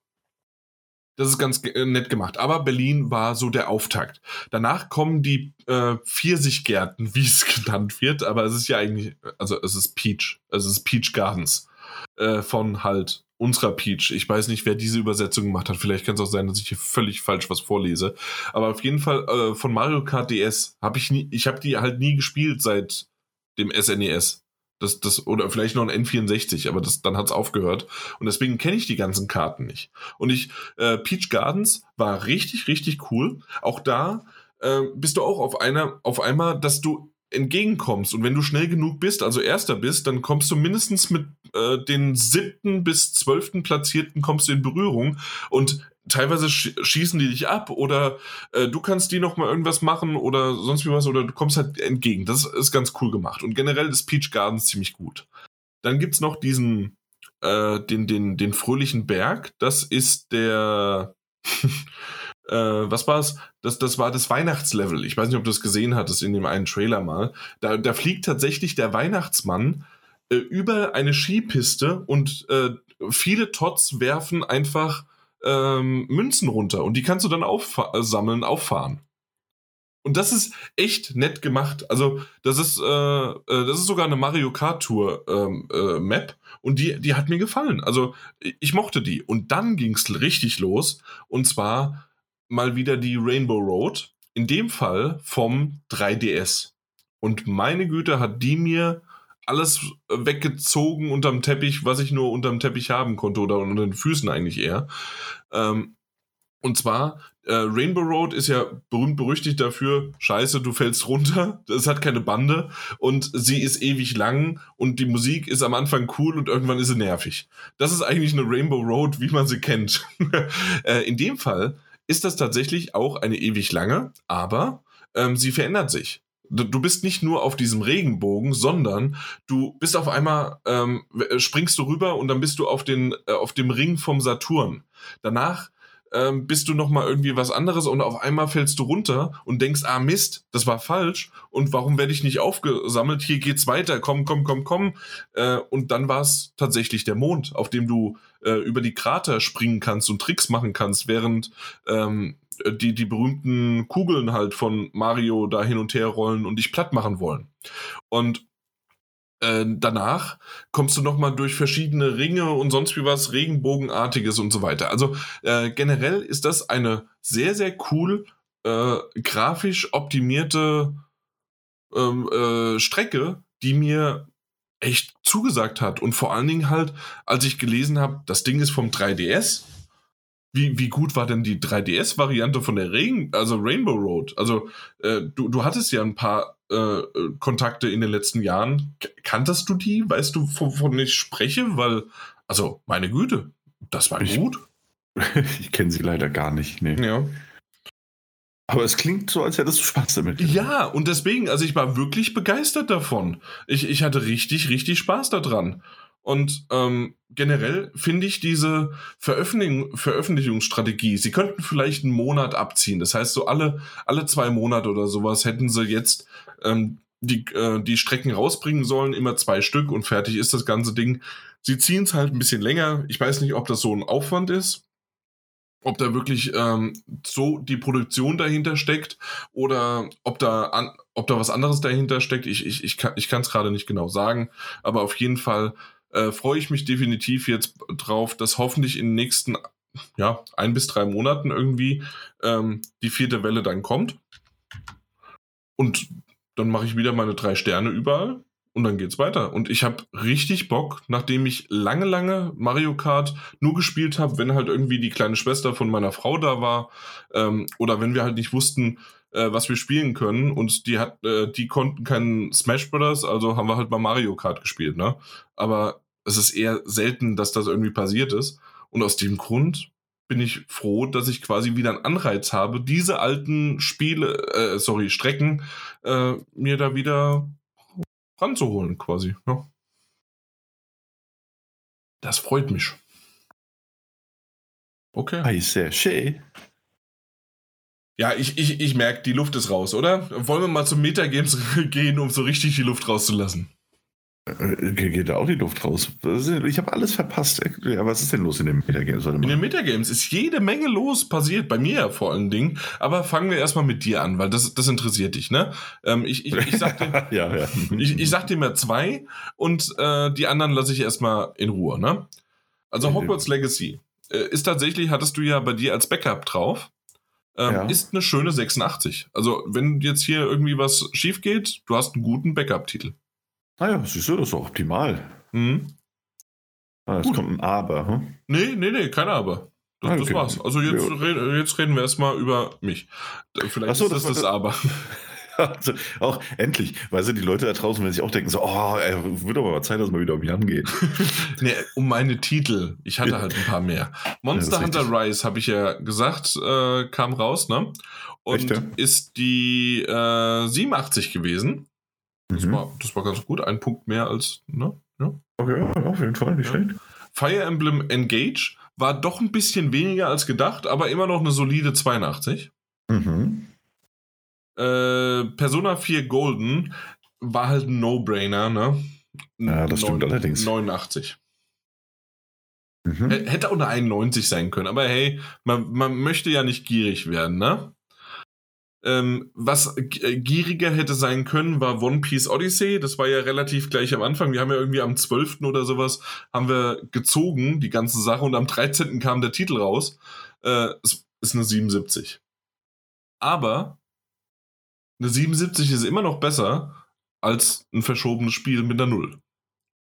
Das ist ganz äh, nett gemacht. Aber Berlin war so der Auftakt. Danach kommen die äh, Pfirsichgärten, wie es genannt wird, aber es ist ja eigentlich, also es ist Peach, es ist Peach Gardens äh, von halt unserer Peach. Ich weiß nicht, wer diese Übersetzung gemacht hat. Vielleicht kann es auch sein, dass ich hier völlig falsch was vorlese. Aber auf jeden Fall äh, von Mario Kart DS habe ich nie, ich habe die halt nie gespielt seit dem SNES. Das, das, oder vielleicht noch ein N64, aber das, dann hat es aufgehört. Und deswegen kenne ich die ganzen Karten nicht. Und ich, äh, Peach Gardens war richtig, richtig cool. Auch da äh, bist du auch auf einer, auf einmal, dass du entgegenkommst. Und wenn du schnell genug bist, also erster bist, dann kommst du mindestens mit äh, den siebten bis zwölften Platzierten kommst du in Berührung und teilweise sch schießen die dich ab oder äh, du kannst die noch mal irgendwas machen oder sonst wie was oder du kommst halt entgegen. Das ist ganz cool gemacht. Und generell ist Peach Gardens ziemlich gut. Dann gibt's noch diesen, äh, den, den, den fröhlichen Berg. Das ist der, äh, was war's? Das, das war das Weihnachtslevel. Ich weiß nicht, ob du das gesehen hattest in dem einen Trailer mal. Da, da fliegt tatsächlich der Weihnachtsmann äh, über eine Skipiste und äh, viele Tots werfen einfach ähm, Münzen runter und die kannst du dann aufsammeln, auffahren. Und das ist echt nett gemacht. Also, das ist, äh, äh, das ist sogar eine Mario Kart Tour ähm, äh, Map und die, die hat mir gefallen. Also, ich mochte die. Und dann ging's richtig los und zwar mal wieder die Rainbow Road. In dem Fall vom 3DS. Und meine Güte, hat die mir alles weggezogen unterm Teppich, was ich nur unterm Teppich haben konnte oder unter den Füßen eigentlich eher. Ähm, und zwar, äh, Rainbow Road ist ja berühmt berüchtigt dafür, scheiße, du fällst runter, es hat keine Bande und sie ist ewig lang und die Musik ist am Anfang cool und irgendwann ist sie nervig. Das ist eigentlich eine Rainbow Road, wie man sie kennt. äh, in dem Fall ist das tatsächlich auch eine ewig lange, aber ähm, sie verändert sich. Du bist nicht nur auf diesem Regenbogen, sondern du bist auf einmal, ähm, springst du rüber und dann bist du auf, den, äh, auf dem Ring vom Saturn. Danach ähm, bist du noch mal irgendwie was anderes und auf einmal fällst du runter und denkst, ah Mist, das war falsch und warum werde ich nicht aufgesammelt? Hier geht's weiter, komm, komm, komm, komm. Äh, und dann war es tatsächlich der Mond, auf dem du äh, über die Krater springen kannst und Tricks machen kannst, während ähm, die, die berühmten Kugeln halt von Mario da hin und her rollen und dich platt machen wollen. Und äh, danach kommst du noch mal durch verschiedene Ringe und sonst wie was Regenbogenartiges und so weiter. Also äh, generell ist das eine sehr sehr cool äh, grafisch optimierte ähm, äh, Strecke, die mir echt zugesagt hat und vor allen Dingen halt, als ich gelesen habe, das Ding ist vom 3DS. Wie, wie gut war denn die 3DS-Variante von der Regen, also Rainbow Road? Also äh, du, du hattest ja ein paar äh, äh, Kontakte in den letzten Jahren. Kanntest du die? Weißt du, wovon ich spreche? Weil, also, meine Güte, das war Ich- gut. ich kenne sie leider gar nicht. Nee. Ja. Aber es klingt so, als hättest du Spaß damit. Ja, und deswegen, also ich war wirklich begeistert davon. Ich, ich hatte richtig, richtig Spaß daran. Und ähm, generell finde ich diese Veröffentlichung, Veröffentlichungsstrategie, sie könnten vielleicht einen Monat abziehen. Das heißt, so alle, alle zwei Monate oder sowas hätten sie jetzt ähm, die, äh, die Strecken rausbringen sollen, immer zwei Stück und fertig ist das ganze Ding. Sie ziehen es halt ein bisschen länger. Ich weiß nicht, ob das so ein Aufwand ist, ob da wirklich ähm, so die Produktion dahinter steckt oder ob da, an, ob da was anderes dahinter steckt. Ich, ich, ich kann es gerade nicht genau sagen, aber auf jeden Fall äh, freue ich mich definitiv jetzt drauf, dass hoffentlich in den nächsten ja, ein bis drei Monaten irgendwie ähm, die vierte Welle dann kommt. Und dann mache ich wieder meine drei Sterne überall und dann geht's weiter. Und ich habe richtig Bock, nachdem ich lange, lange Mario Kart nur gespielt habe, wenn halt irgendwie die kleine Schwester von meiner Frau da war ähm, oder wenn wir halt nicht wussten, äh, was wir spielen können und die hat, äh, die konnten keinen Smash Brothers, also haben wir halt mal Mario Kart gespielt, ne? Aber es ist eher selten, dass das irgendwie passiert ist. Und aus dem Grund bin ich froh, dass ich quasi wieder einen Anreiz habe, diese alten Spiele, äh, sorry, Strecken, äh, mir da wieder ranzuholen, quasi. Ja. Das freut mich. Okay. Sehr schön. Ja, ich, ich, ich merke, die Luft ist raus, oder? Wollen wir mal zum Metagames gehen, um so richtig die Luft rauszulassen? Äh, Geht da auch die Luft raus? Ich habe alles verpasst. Ja, was ist denn los in den Metagames? In den Metagames ist jede Menge los passiert, bei mir vor allen Dingen. Aber fangen wir erstmal mit dir an, weil das, das interessiert dich, ne? Ähm, ich, ich, ich, sag dir, ja, ja. ich, ich sag dir mal zwei und äh, die anderen lasse ich erstmal in Ruhe, ne? Also Hogwarts Legacy äh, ist tatsächlich, hattest du ja bei dir als Backup drauf. Ähm, ja. Ist eine schöne 86. Also, wenn jetzt hier irgendwie was schief geht, du hast einen guten Backup-Titel. Naja, ah siehst du, das ist doch optimal. Mhm. Ah, jetzt Gut. kommt ein Aber. Hm? Nee, nee, nee, kein Aber. Das, ah, okay. das war's. Also jetzt, ja. red, jetzt reden wir erstmal über mich. Vielleicht so, ist das das, das Aber. Also auch endlich, weil sie die Leute da draußen, wenn sich auch denken, so, oh, ey, wird aber mal Zeit, dass mal wieder um mich angeht. nee, um meine Titel. Ich hatte halt ein paar mehr. Monster ja, Hunter Rise, habe ich ja gesagt, äh, kam raus, ne? Und Echt, ja? ist die äh, 87 gewesen. Das, mhm. war, das war ganz gut. Ein Punkt mehr als, ne? Ja. Okay, auf jeden Fall, nicht ja. schlecht. Fire Emblem Engage war doch ein bisschen weniger als gedacht, aber immer noch eine solide 82. Mhm. Äh, Persona 4 Golden war halt ein No-Brainer, ne? Ja, das stimmt 9, allerdings. 89. Mhm. Hätte auch eine 91 sein können, aber hey, man, man möchte ja nicht gierig werden, ne? Ähm, was äh, gieriger hätte sein können, war One Piece Odyssey. Das war ja relativ gleich am Anfang. Wir haben ja irgendwie am 12. oder sowas haben wir gezogen, die ganze Sache, und am 13. kam der Titel raus. Äh, es ist eine 77. Aber eine 77 ist immer noch besser als ein verschobenes Spiel mit einer Null.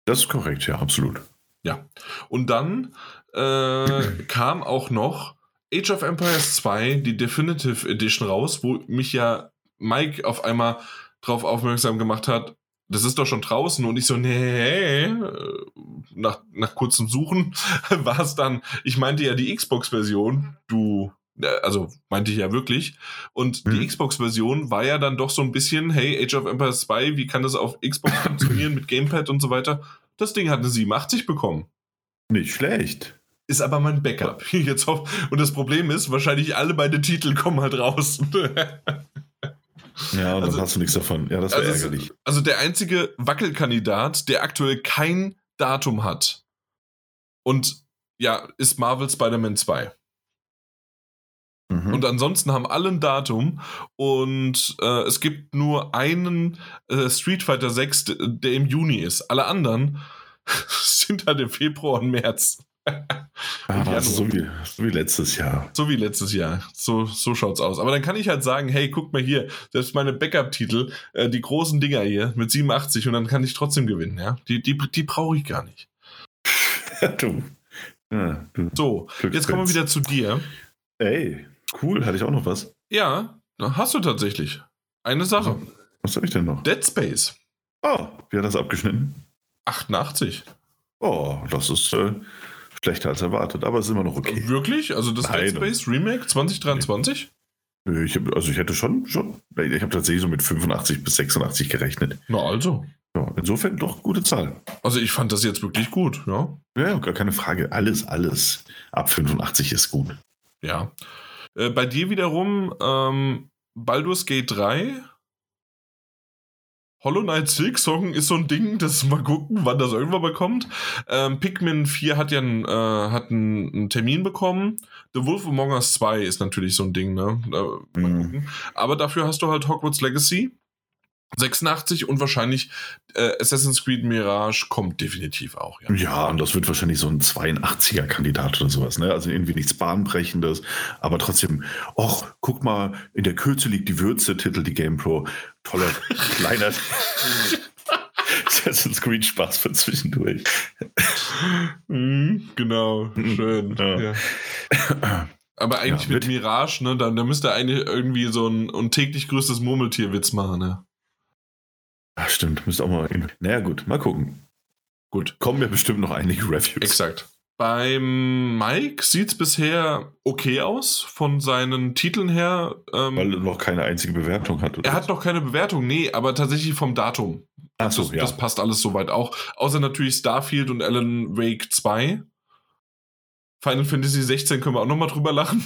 Das ist korrekt, ja, absolut. Ja. Und dann äh, kam auch noch Age of Empires 2, die Definitive Edition raus, wo mich ja Mike auf einmal drauf aufmerksam gemacht hat, das ist doch schon draußen und ich so, nee, nach, nach kurzem Suchen war es dann, ich meinte ja die Xbox-Version, du, also meinte ich ja wirklich und die mhm. Xbox-Version war ja dann doch so ein bisschen, hey, Age of Empires 2, wie kann das auf Xbox funktionieren mit Gamepad und so weiter? Das Ding hat eine 87 bekommen. Nicht schlecht ist aber mein Backup. Jetzt auf, und das Problem ist, wahrscheinlich alle meine Titel kommen halt raus. ja, und also, dann hast du nichts davon. Ja, das wäre also, ärgerlich. Also der einzige Wackelkandidat, der aktuell kein Datum hat. Und ja, ist Marvel Spider-Man 2. Mhm. Und ansonsten haben alle ein Datum und äh, es gibt nur einen äh, Street Fighter 6, der im Juni ist. Alle anderen sind halt im Februar und März. Ah, so, wie, so wie letztes Jahr. So wie letztes Jahr. So, so schaut's aus. Aber dann kann ich halt sagen, hey, guck mal hier, selbst meine Backup-Titel, äh, die großen Dinger hier mit 87 und dann kann ich trotzdem gewinnen, ja. Die, die, die brauche ich gar nicht. du. Ja, du. So, jetzt kommen wir wieder zu dir. Ey, cool, hatte ich auch noch was? Ja, hast du tatsächlich. Eine Sache. Was habe ich denn noch? Dead Space. Oh, wie hat das abgeschnitten? 88. Oh, das ist äh, schlechter als erwartet, aber es ist immer noch okay. Wirklich? Also das Nein. Dead Space Remake 2023? Ich hab, also ich hätte schon, schon ich habe tatsächlich so mit 85 bis 86 gerechnet. Na also. Ja, insofern doch gute Zahl. Also ich fand das jetzt wirklich gut, ja. Ja, gar keine Frage. Alles, alles ab 85 ist gut. Ja. Äh, bei dir wiederum ähm, Baldur's Gate 3 Hollow Knight Silk Song ist so ein Ding, das mal gucken, wann das irgendwann mal kommt. Ähm, Pikmin 4 hat ja einen, äh, hat einen, einen, Termin bekommen. The Wolf Among Us 2 ist natürlich so ein Ding, ne? Äh, mal mhm. gucken. Aber dafür hast du halt Hogwarts Legacy. 86 und wahrscheinlich äh, Assassin's Creed Mirage kommt definitiv auch. Ja. ja, und das wird wahrscheinlich so ein 82er-Kandidat oder sowas, ne? Also irgendwie nichts Bahnbrechendes, aber trotzdem, och, guck mal, in der Kürze liegt die Würze, Titel die Game Pro. Toller, kleiner. Assassin's Creed Spaß für zwischendurch. Mhm, genau, schön. Ja. Ja. Aber eigentlich Ja, mit mit- Mirage, ne, da, da müsste eigentlich irgendwie so ein, ein täglich größtes Murmeltierwitz machen, ne? Ach, stimmt, müsste auch mal. Naja, gut, mal gucken. Gut. Kommen ja bestimmt noch einige Reviews. Exakt. Beim Mike sieht es bisher okay aus, von seinen Titeln her. Ähm, Weil er noch keine einzige Bewertung hat. oder? er hat noch keine Bewertung, nee, aber tatsächlich vom Datum. Ach so, das, ja. das passt alles soweit auch. Außer natürlich Starfield und Alan Wake 2. Final Fantasy 16 können wir auch nochmal drüber lachen.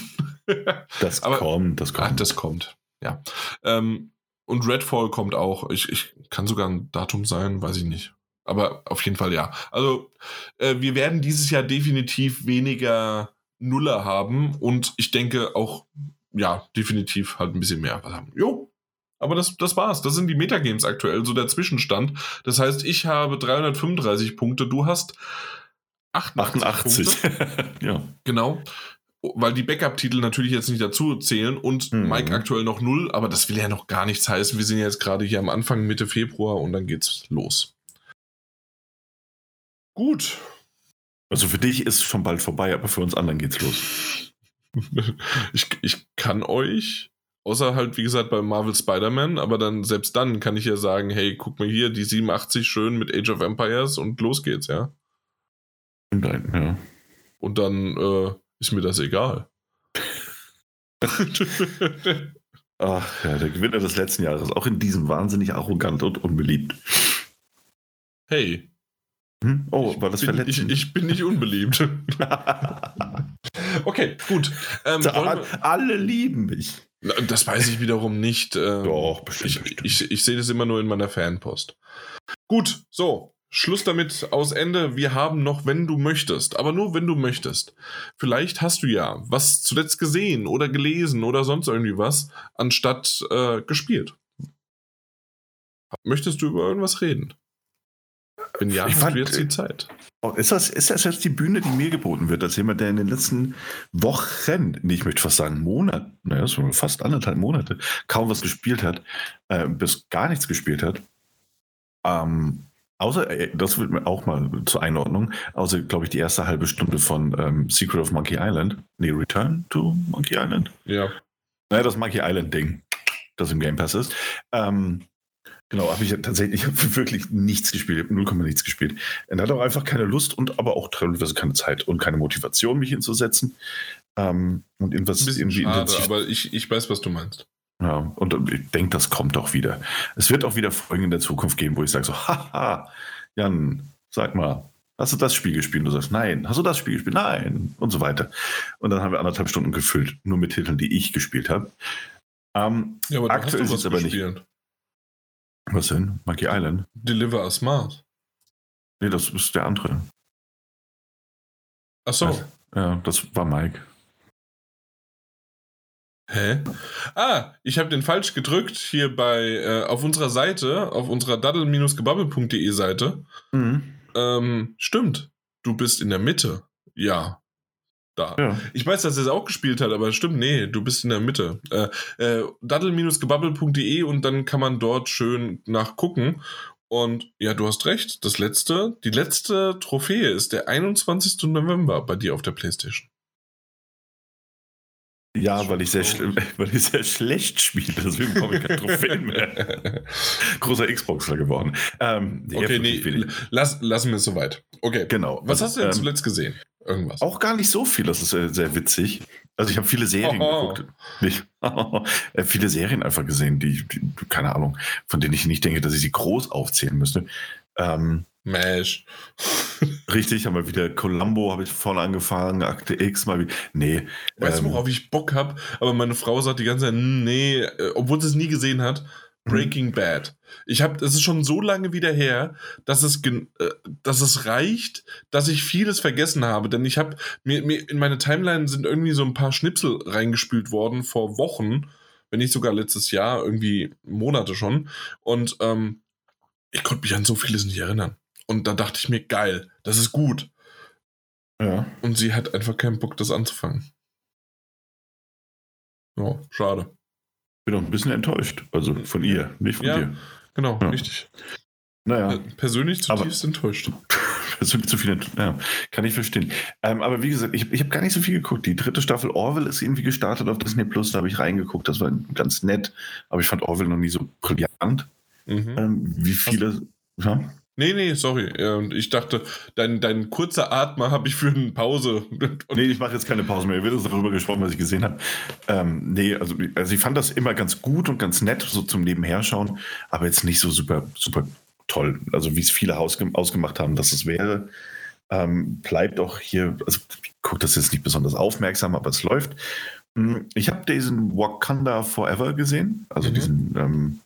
das aber- kommt, das kommt. das kommt. Ja. Ähm, und Redfall kommt auch. Ich, ich kann sogar ein Datum sein, weiß ich nicht. Aber auf jeden Fall ja. Also, äh, wir werden dieses Jahr definitiv weniger Nuller haben und ich denke auch, ja, definitiv halt ein bisschen mehr haben. Jo. Aber das, das war's. Das sind die Metagames aktuell, so der Zwischenstand. Das heißt, ich habe 335 Punkte, du hast 88, 88. Punkte. ja. Genau. Weil die Backup-Titel natürlich jetzt nicht dazu zählen und Mhm. Mike aktuell noch null, aber das will ja noch gar nichts heißen. Wir sind jetzt gerade hier am Anfang, Mitte Februar und dann geht's los. Gut. Also für dich ist schon bald vorbei, aber für uns anderen geht's los. Ich, ich kann euch, außer halt, wie gesagt, bei Marvel Spider-Man, aber dann, selbst dann kann ich ja sagen, hey, guck mal hier, die 87 schön mit Age of Empires und los geht's, ja. Nein, ja. Und dann äh, ist mir das egal. Ach ja, der Gewinner des letzten Jahres, auch in diesem wahnsinnig arrogant und unbeliebt. hey, Hm? Oh, war das bin, ich, verletzend? ich bin nicht unbeliebt. Okay, gut. Ähm, wir- Alle lieben mich. Das weiß ich wiederum nicht. ähm, Doch, bestimmt. Ich, ich, ich sehe das immer nur in meiner Fanpost. Gut, so. Schluss damit aus Ende. Wir haben noch, wenn du möchtest, aber nur wenn du möchtest. Vielleicht hast du ja was zuletzt gesehen oder gelesen oder sonst irgendwie was, anstatt äh, gespielt. Möchtest du über irgendwas reden? Wenn ja, Ich hast fand, du jetzt äh, die Zeit. Oh, ist, das, ist das jetzt die Bühne, die mir geboten wird, als jemand, der in den letzten Wochen, nee, ich möchte fast sagen Monaten, naja, so fast anderthalb Monate, kaum was gespielt hat, äh, bis gar nichts gespielt hat? Ähm, außer, äh, das wird mir auch mal zur Einordnung, außer, glaube ich, die erste halbe Stunde von ähm, Secret of Monkey Island. Nee, Return to Monkey Island. Ja. Naja, das Monkey Island-Ding, das im Game Pass ist. Ähm, genau, habe ich tatsächlich ich hab wirklich nichts gespielt, ich habe 0, nichts gespielt. Er hat auch einfach keine Lust und aber auch teilweise keine Zeit und keine Motivation, mich hinzusetzen. Ähm, und irgendwas irgendwie schade, intensiv. aber ich, ich weiß, was du meinst. Ja, und ich denke, das kommt auch wieder. Es wird auch wieder Folgen in der Zukunft geben, wo ich sage so, haha, Jan, sag mal, hast du das Spiel gespielt? Und du sagst, nein. Hast du das Spiel gespielt? Nein. Und so weiter. Und dann haben wir anderthalb Stunden gefüllt, nur mit Titeln, die ich gespielt habe. Ähm, Ja, aber Aktuell doch was aber nicht- was denn? Monkey Island? Deliver a Smart. Nee, das ist der andere. Ach so. Also, Ja, das war Mike. Hä? Ah, ich habe den falsch gedrückt hier bei äh, auf unserer Seite, auf unserer daddel-gebabbel.de Seite. Mhm. Ähm, stimmt. Du bist in der Mitte. Ja. Da. Ja. Ich weiß, dass er es auch gespielt hat, aber stimmt, nee, du bist in der Mitte. Äh, äh, daddel-gebabbel.de und dann kann man dort schön nachgucken. Und ja, du hast recht. Das letzte, die letzte Trophäe ist der 21. November bei dir auf der Playstation. Ja, weil ich, sehr weil ich sehr schlecht spiele, deswegen bekomme ich keine Trophäen mehr. Großer Xboxler geworden. Ähm, Okay, nee, lass, lassen wir es soweit. Okay. Genau. Was Also, hast du denn ähm, zuletzt gesehen? Irgendwas. Auch gar nicht so viel, das ist äh, sehr witzig. Also ich habe viele Serien Oho. geguckt. Nicht, äh, viele Serien einfach gesehen, die, die, keine Ahnung, von denen ich nicht denke, dass ich sie groß aufzählen müsste. Ähm, Mash. richtig, haben wir wieder Columbo, habe ich vorne angefangen, Akte X mal wieder. Nee. Weißt du, ähm, worauf ich Bock habe? Aber meine Frau sagt die ganze Zeit, nee, äh, obwohl sie es nie gesehen hat. Mhm. Breaking Bad. Ich habe, es ist schon so lange wieder her, dass es, äh, dass es reicht, dass ich vieles vergessen habe. Denn ich habe mir, mir in meine Timeline sind irgendwie so ein paar Schnipsel reingespült worden vor Wochen, wenn nicht sogar letztes Jahr, irgendwie Monate schon. Und ähm, ich konnte mich an so vieles nicht erinnern. Und da dachte ich mir, geil, das ist gut. Ja. Und sie hat einfach keinen Bock, das anzufangen. Ja, schade. Bin auch ein bisschen enttäuscht. Also von ihr, nicht von Ja. dir. Genau, Ja. richtig. Naja. Persönlich zutiefst Aber- enttäuscht. Persönlich zu viel, ja, kann ich verstehen. Ähm, aber wie gesagt, ich, ich habe gar nicht so viel geguckt. Die dritte Staffel Orville ist irgendwie gestartet auf Disney Plus, da habe ich reingeguckt, das war ganz nett, aber ich fand Orville noch nie so brillant. Mhm. Ähm, wie viele. Ja? Nee, nee, sorry. Ich dachte, dein, dein kurzer Atmer habe ich für eine Pause. Und Nee, ich mache jetzt keine Pause mehr. Wir wird darüber gesprochen, was ich gesehen habe. Ähm, nee, also, also ich fand das immer ganz gut und ganz nett, so zum Nebenherschauen, aber jetzt nicht so super, super toll. Also wie es viele ausge ausgemacht haben, dass es wäre. Ähm, bleibt auch hier, also ich gucke das jetzt nicht besonders aufmerksam, aber es läuft. Hm, Ich habe diesen Wakanda Forever gesehen, also Mhm. diesen ähm,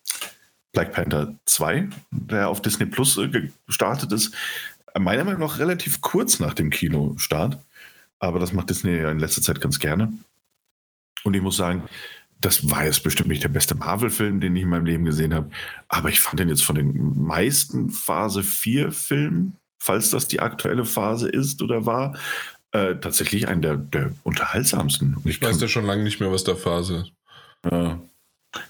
Black Panther 2, der auf Disney Plus äh, gestartet ist. Meiner Meinung nach relativ kurz nach dem Kinostart. Aber das macht Disney ja in letzter Zeit ganz gerne. Und ich muss sagen, das war jetzt bestimmt nicht der beste Marvel-Film, den ich in meinem Leben gesehen habe. Aber ich fand den jetzt von den meisten Phase 4-Filmen, falls das die aktuelle Phase ist oder war, äh, tatsächlich einen der, der unterhaltsamsten. Und ich ich weiß ja schon lange nicht mehr, was der Phase ist. äh,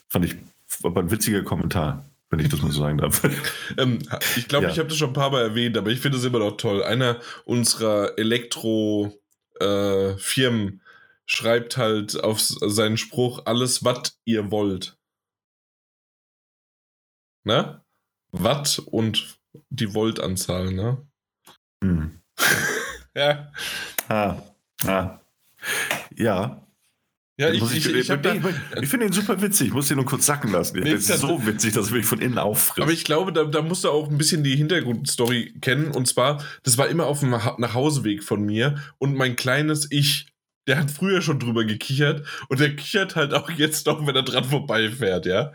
fand ich aber ein witziger Kommentar, wenn ich das mal so sagen darf. Ähm, ich glaube, Ja. ich habe das schon ein paar Mal erwähnt, aber ich finde es immer noch toll. Einer unserer Elektro-Firmen schreibt halt auf seinen Spruch alles, was ihr wollt. Ne? Watt und die Voltanzahl, ne? Hm. Ja. Ah, ah. Ja, Ja, ich, ich, ich, ich, ich finde ihn super witzig. Ich muss ihn nur kurz sacken lassen. Nee, das ist so witzig, dass er mich von innen auffrisst. Aber ich glaube, da, da musst du auch ein bisschen die Hintergrundstory kennen. Und zwar, das war immer auf dem Ha- Nachhauseweg von mir. Und mein kleines Ich, der hat früher schon drüber gekichert. Und der kichert halt auch jetzt noch, wenn er dran vorbeifährt, ja.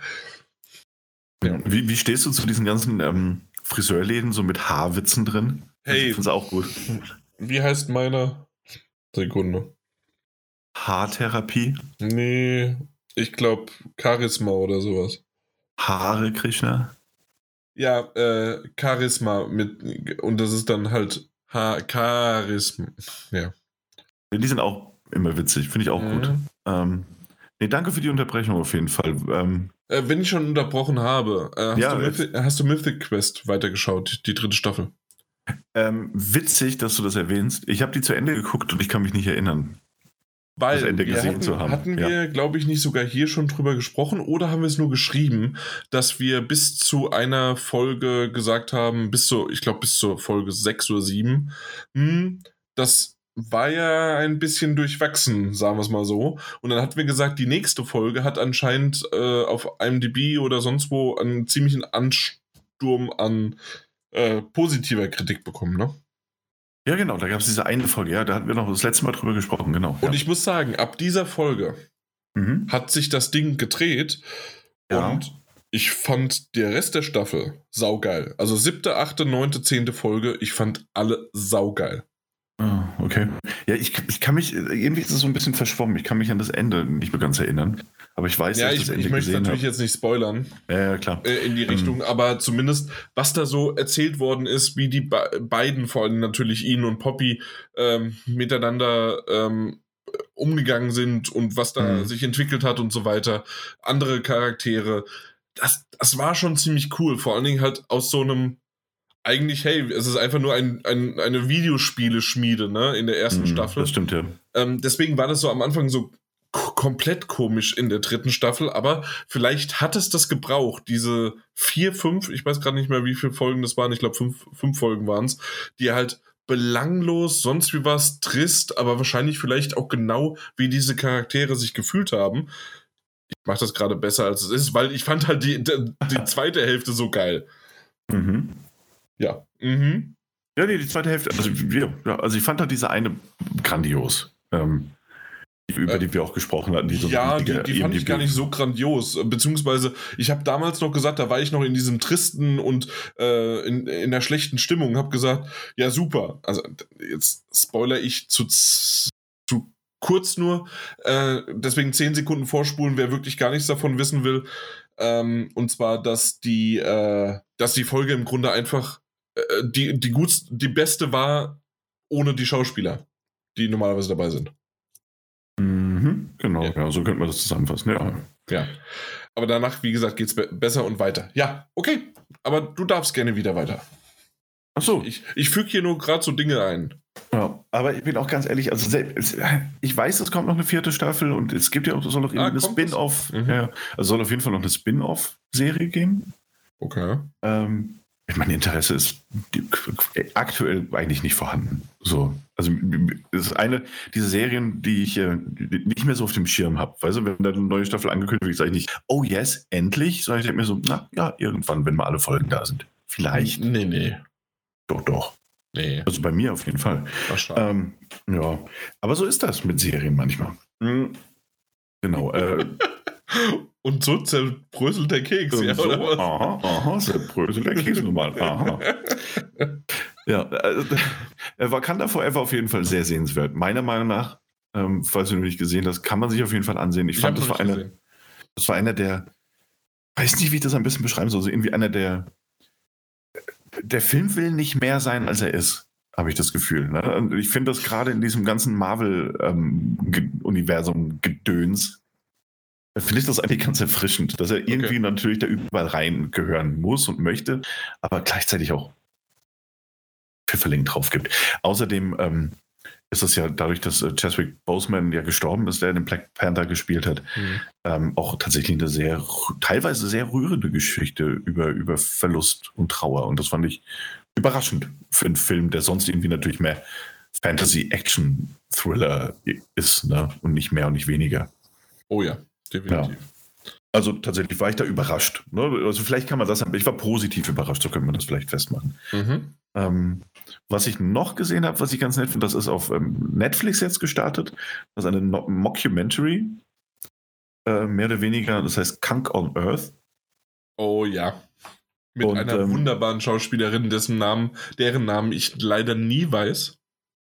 wie, wie stehst du zu diesen ganzen ähm, Friseurläden so mit Haarwitzen drin? Hey. Ich finde auch gut. Wie heißt meiner? Sekunde. Haartherapie, Nee, ich glaube Charisma oder sowas. Haare Krishna. Ja, äh, Charisma mit. Und das ist dann halt ha Charisma. Ja. Die sind auch immer witzig, finde ich auch gut. Mhm. Ähm, nee, danke für die Unterbrechung auf jeden Fall. Ähm, Äh, wenn ich schon unterbrochen habe, äh, hast, Ja, du Mythic, hast du Mythic Quest weitergeschaut, die dritte Staffel? ähm, witzig, dass du das erwähnst. Ich habe die zu Ende geguckt und ich kann mich nicht erinnern. Weil Das Ende wir gesehen hatten, zu haben, hatten wir, glaube ich, nicht sogar hier schon drüber gesprochen oder haben wir es nur geschrieben, dass wir bis zu einer Folge gesagt haben, bis zu, ich glaube, bis zur Folge 6 oder 7, hm, das war ja ein bisschen durchwachsen, sagen wir es mal so. Und dann hatten wir gesagt, die nächste Folge hat anscheinend äh, auf IMDb oder sonst wo einen ziemlichen Ansturm an äh, positiver Kritik bekommen, ne? Ja, genau, da gab es diese eine Folge. Ja, da hatten wir noch das letzte Mal drüber gesprochen, genau. Und ja. ich muss sagen, ab dieser Folge mhm. hat sich das Ding gedreht Ja. und ich fand der Rest der Staffel saugeil. Also siebte, achte, neunte, zehnte Folge, ich fand alle saugeil. Ah, okay. Ja, ich, ich kann mich, irgendwie ist es so ein bisschen verschwommen. Ich kann mich an das Ende nicht mehr ganz erinnern. Aber ich weiß, Ja, dass ich, das Ende ich möchte natürlich habe. jetzt nicht spoilern Ja, ja, klar. äh, in die Richtung, aber zumindest, was da so erzählt worden ist, wie die be beiden, vor allem natürlich ihn und Poppy, ähm, miteinander ähm, umgegangen sind und was da Mhm. sich entwickelt hat und so weiter. Andere Charaktere. Das, das war schon ziemlich cool. Vor allen Dingen halt aus so einem eigentlich, hey, es ist einfach nur ein, ein, eine Videospiele-Schmiede, ne, in der ersten Mhm, Staffel. Das stimmt, ja. Ähm, deswegen war das so am Anfang so komplett komisch in der dritten Staffel, aber vielleicht hat es das gebraucht, diese vier, fünf, ich weiß gerade nicht mehr, wie viele Folgen das waren, ich glaube fünf, fünf Folgen waren es, die halt belanglos, sonst wie was, trist, aber wahrscheinlich vielleicht auch genau, wie diese Charaktere sich gefühlt haben. Ich mache das gerade besser, als es ist, weil ich fand halt die, die, die zweite Hälfte so geil. Mhm. Ja. Mhm. Ja, nee, die zweite Hälfte. Also, ja, also ich fand halt diese eine grandios. Ähm, über Äh, die wir auch gesprochen hatten. Die so ja, die, die fand ich IMDb gar nicht so grandios. Beziehungsweise, ich habe damals noch gesagt, da war ich noch in diesem tristen und äh, in, in der schlechten Stimmung, habe gesagt, ja super. Also jetzt spoiler ich zu, zu kurz nur. Äh, deswegen 10 Sekunden vorspulen, wer wirklich gar nichts davon wissen will. Ähm, und zwar, dass die, äh, dass die Folge im Grunde einfach äh, die, die, gut, die beste war ohne die Schauspieler, die normalerweise dabei sind. Mhm, genau, Ja. ja. so könnte man das zusammenfassen. Ja. Ja. aber danach, wie gesagt, geht es be besser und weiter. Ja, okay. Aber du darfst gerne wieder weiter. Ach so. Ich, ich füge hier nur gerade so Dinge ein. Ja, aber ich bin auch ganz ehrlich, also ich weiß, es kommt noch eine vierte Staffel und es gibt ja auch, soll noch ah, eine Spin-off, mhm. ja, also soll auf jeden Fall noch eine Spin-off-Serie geben. Okay. Ähm, ich meine, Interesse ist aktuell eigentlich nicht vorhanden. So, also es ist eine dieser Serien, die ich äh, nicht mehr so auf dem Schirm habe. Weißt du, wenn da eine neue Staffel angekündigt wird, sage ich nicht, oh yes, endlich, sondern ich denke mir so, na ja, irgendwann, wenn mal alle Folgen da sind. Vielleicht. Nee, nee. Doch, doch. Nee. Also bei mir auf jeden Fall. Ähm, ja, aber so ist das mit Serien manchmal. Mhm. Genau. Äh, Und so zerbröselt der Keks, ja, so, oder was? Aha, aha, zerbröselt der Keks nochmal. Aha. ja, äh, äh, Wakanda Forever auf jeden Fall sehr sehenswert. Meiner Meinung nach, ähm, falls du noch nicht gesehen hast, kann man sich auf jeden Fall ansehen. Ich, ich fand, das war, eine, das war einer der, weiß nicht, wie ich das am besten beschreiben soll, so irgendwie einer der der Film will nicht mehr sein, als er ist, habe ich das Gefühl. Ne? Und ich finde das gerade in diesem ganzen Marvel-Universum ähm, Gedöns, finde ich das eigentlich ganz erfrischend, dass er irgendwie okay. natürlich da überall reingehören muss und möchte, aber gleichzeitig auch Pfifferling drauf gibt. Außerdem ähm, ist es ja dadurch, dass äh, Chadwick Boseman ja gestorben ist, der den Black Panther gespielt hat, mhm. ähm, auch tatsächlich eine sehr, teilweise sehr rührende Geschichte über, über Verlust und Trauer. Und das fand ich überraschend für einen Film, der sonst irgendwie natürlich mehr Fantasy-Action-Thriller ist, ne? Und nicht mehr und nicht weniger. Oh ja, definitiv. Ja. Also tatsächlich war ich da überrascht. Ne? Also vielleicht kann man das, ich war positiv überrascht, so können wir das vielleicht festmachen. Mhm. Ähm, was ich noch gesehen habe, was ich ganz nett finde, das ist auf ähm, Netflix jetzt gestartet. Das ist eine no Mockumentary, äh, mehr oder weniger, das heißt Kunk on Earth. Oh ja. Mit Und, einer ähm, wunderbaren Schauspielerin, dessen Namen, deren Namen ich leider nie weiß.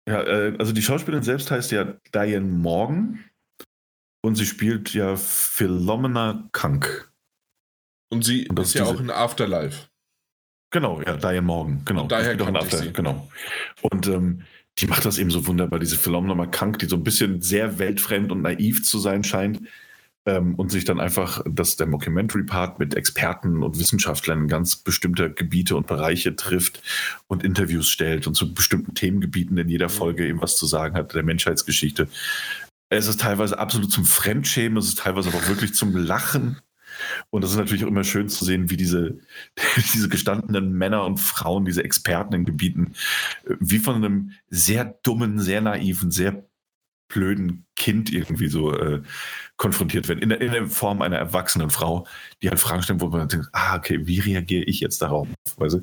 Ja, äh, also die Schauspielerin selbst heißt ja Diane Morgan. Und sie spielt ja Philomena Kunk. Und sie Und ist ja auch in Afterlife. Genau, ja, Diane Morgan, genau. Und daher auch After, sie. Genau. Und ähm, die macht das eben so wunderbar, diese Philomena Kunk, die so ein bisschen sehr weltfremd und naiv zu sein scheint. Ähm, und sich dann einfach, dass der Mockumentary-Part mit Experten und Wissenschaftlern ganz bestimmter Gebiete und Bereiche trifft und Interviews stellt und zu bestimmten Themengebieten in jeder mhm. Folge eben was zu sagen hat, der Menschheitsgeschichte. Es ist teilweise absolut zum Fremdschämen, es ist teilweise aber auch wirklich zum Lachen. Und das ist natürlich auch immer schön zu sehen, wie diese, diese gestandenen Männer und Frauen, diese Experten in Gebieten, wie von einem sehr dummen, sehr naiven, sehr blöden Kind irgendwie so äh, konfrontiert werden. In der, in der Form einer erwachsenen Frau, die halt Fragen stellen, wo man denkt, ah, okay, wie reagiere ich jetzt darauf? Weißt du?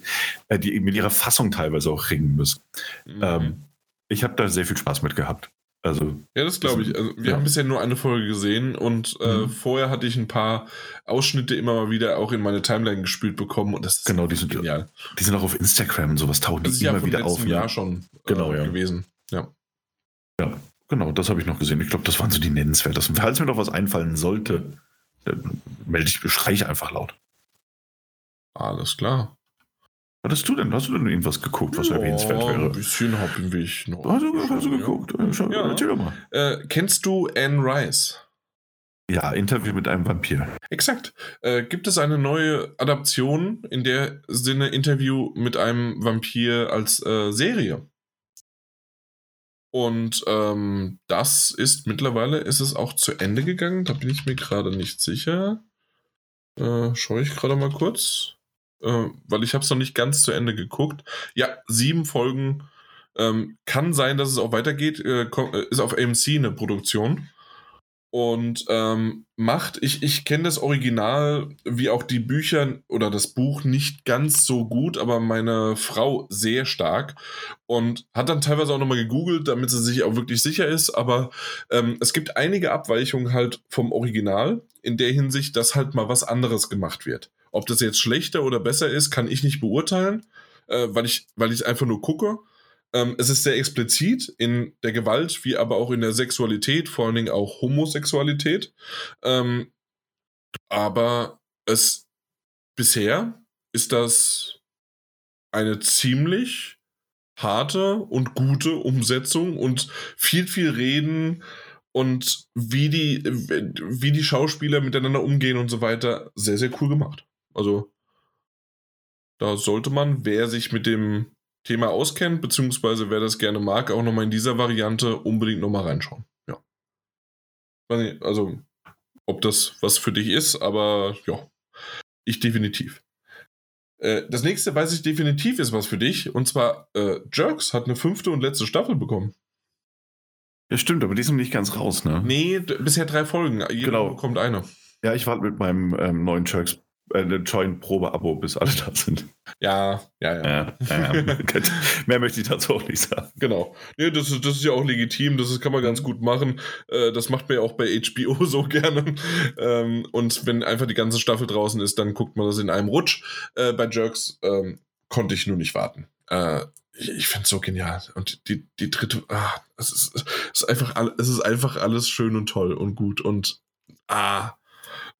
äh, die mit ihrer Fassung teilweise auch ringen müssen. Mhm. Ähm, ich habe da sehr viel Spaß mit gehabt. Also, ja, das glaube ich. Also, wir ja. haben bisher nur eine Folge gesehen und äh, mhm. vorher hatte ich ein paar Ausschnitte immer mal wieder auch in meine Timeline gespielt bekommen und das ist genau, die sind genial. Die sind auch auf Instagram und sowas tauchen das die immer ja wieder auf. Das ist ja schon genau, äh, ja. gewesen. Ja. Ja, genau, das habe ich noch gesehen. Ich glaube, das waren so die nennenswertesten. Falls mir noch was einfallen sollte, melde ich, schrei ich einfach laut. Alles klar. Hast du denn? Hast du denn irgendwas geguckt, was ja, erwähnenswert wäre? Ein bisschen habe ich noch. Hast du, hast du geguckt? Ja. Schau, ja. Erzähl doch mal. Äh, kennst du Anne Rice? Ja, Interview mit einem Vampir. Exakt. Äh, gibt es eine neue Adaption, in der Sinne Interview mit einem Vampir als äh, Serie? Und ähm, das ist mittlerweile, ist es auch zu Ende gegangen. Da bin ich mir gerade nicht sicher. Äh, schaue ich gerade mal kurz äh, weil ich habe es noch nicht ganz zu Ende geguckt. Ja, sieben Folgen. Ähm, kann sein, dass es auch weitergeht. Äh, äh ist auf AMC eine Produktion. Und ähm, macht, ich, ich kenne das Original wie auch die Bücher oder das Buch nicht ganz so gut, aber meine Frau sehr stark und hat dann teilweise auch nochmal gegoogelt, damit sie sich auch wirklich sicher ist. Aber ähm, es gibt einige Abweichungen halt vom Original in der Hinsicht, dass halt mal was anderes gemacht wird. Ob das jetzt schlechter oder besser ist, kann ich nicht beurteilen, äh, weil ich weil einfach nur gucke. Ähm, es ist sehr explizit in der Gewalt, wie aber auch in der Sexualität, vor allen Dingen auch Homosexualität. Ähm, aber es bisher ist das eine ziemlich harte und gute Umsetzung und viel, viel reden und wie die, wie die Schauspieler miteinander umgehen und so weiter, sehr, sehr cool gemacht. Also da sollte man, wer sich mit dem Thema auskennt, beziehungsweise wer das gerne mag, auch nochmal in dieser Variante unbedingt nochmal reinschauen. Ja. Also, ob das was für dich ist, aber ja, ich definitiv. Äh, das nächste weiß ich definitiv ist was für dich, und zwar äh, Jerks hat eine fünfte und letzte Staffel bekommen. Ja, stimmt, aber die sind nicht ganz raus, ne? Nee, bisher drei Folgen. Jeder genau. kommt eine. Ja, ich warte mit meinem ähm, neuen Jerks äh, Join-Probe-Abo, bis alle da sind. Ja, ja, ja. ja, ja, ja. Mehr möchte ich dazu auch nicht sagen. Genau. Nee, das, ist, das ist ja auch legitim, das ist, kann man ganz gut machen. Äh, das macht man ja auch bei HBO so gerne. Ähm, und wenn einfach die ganze Staffel draußen ist, dann guckt man das in einem Rutsch. Äh, bei Jerks ähm, konnte ich nur nicht warten. Äh, ich, ich finde es so genial. Und die, die dritte, ah, es, ist, es, ist einfach, es ist einfach alles schön und toll und gut und ah.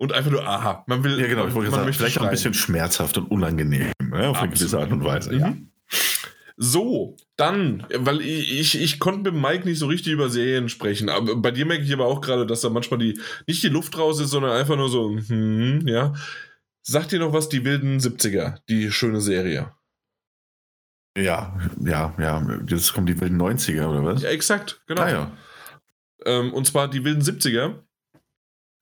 Und einfach nur aha. Man will. Ja, genau, ich wollte man sagen, vielleicht auch ein bisschen schmerzhaft und unangenehm, ne, auf eine gewisse Art und Weise. Mhm. Ja. So, dann, weil ich, ich, ich konnte mit Mike nicht so richtig über Serien sprechen. Aber bei dir merke ich aber auch gerade, dass da manchmal die, nicht die Luft raus ist, sondern einfach nur so, hm, ja. Sagt dir noch was, die wilden 70er, die schöne Serie? Ja, ja, ja. Jetzt kommen die wilden 90er, oder was? Ja, exakt, genau. Ah, ja. Ähm, und zwar die wilden 70er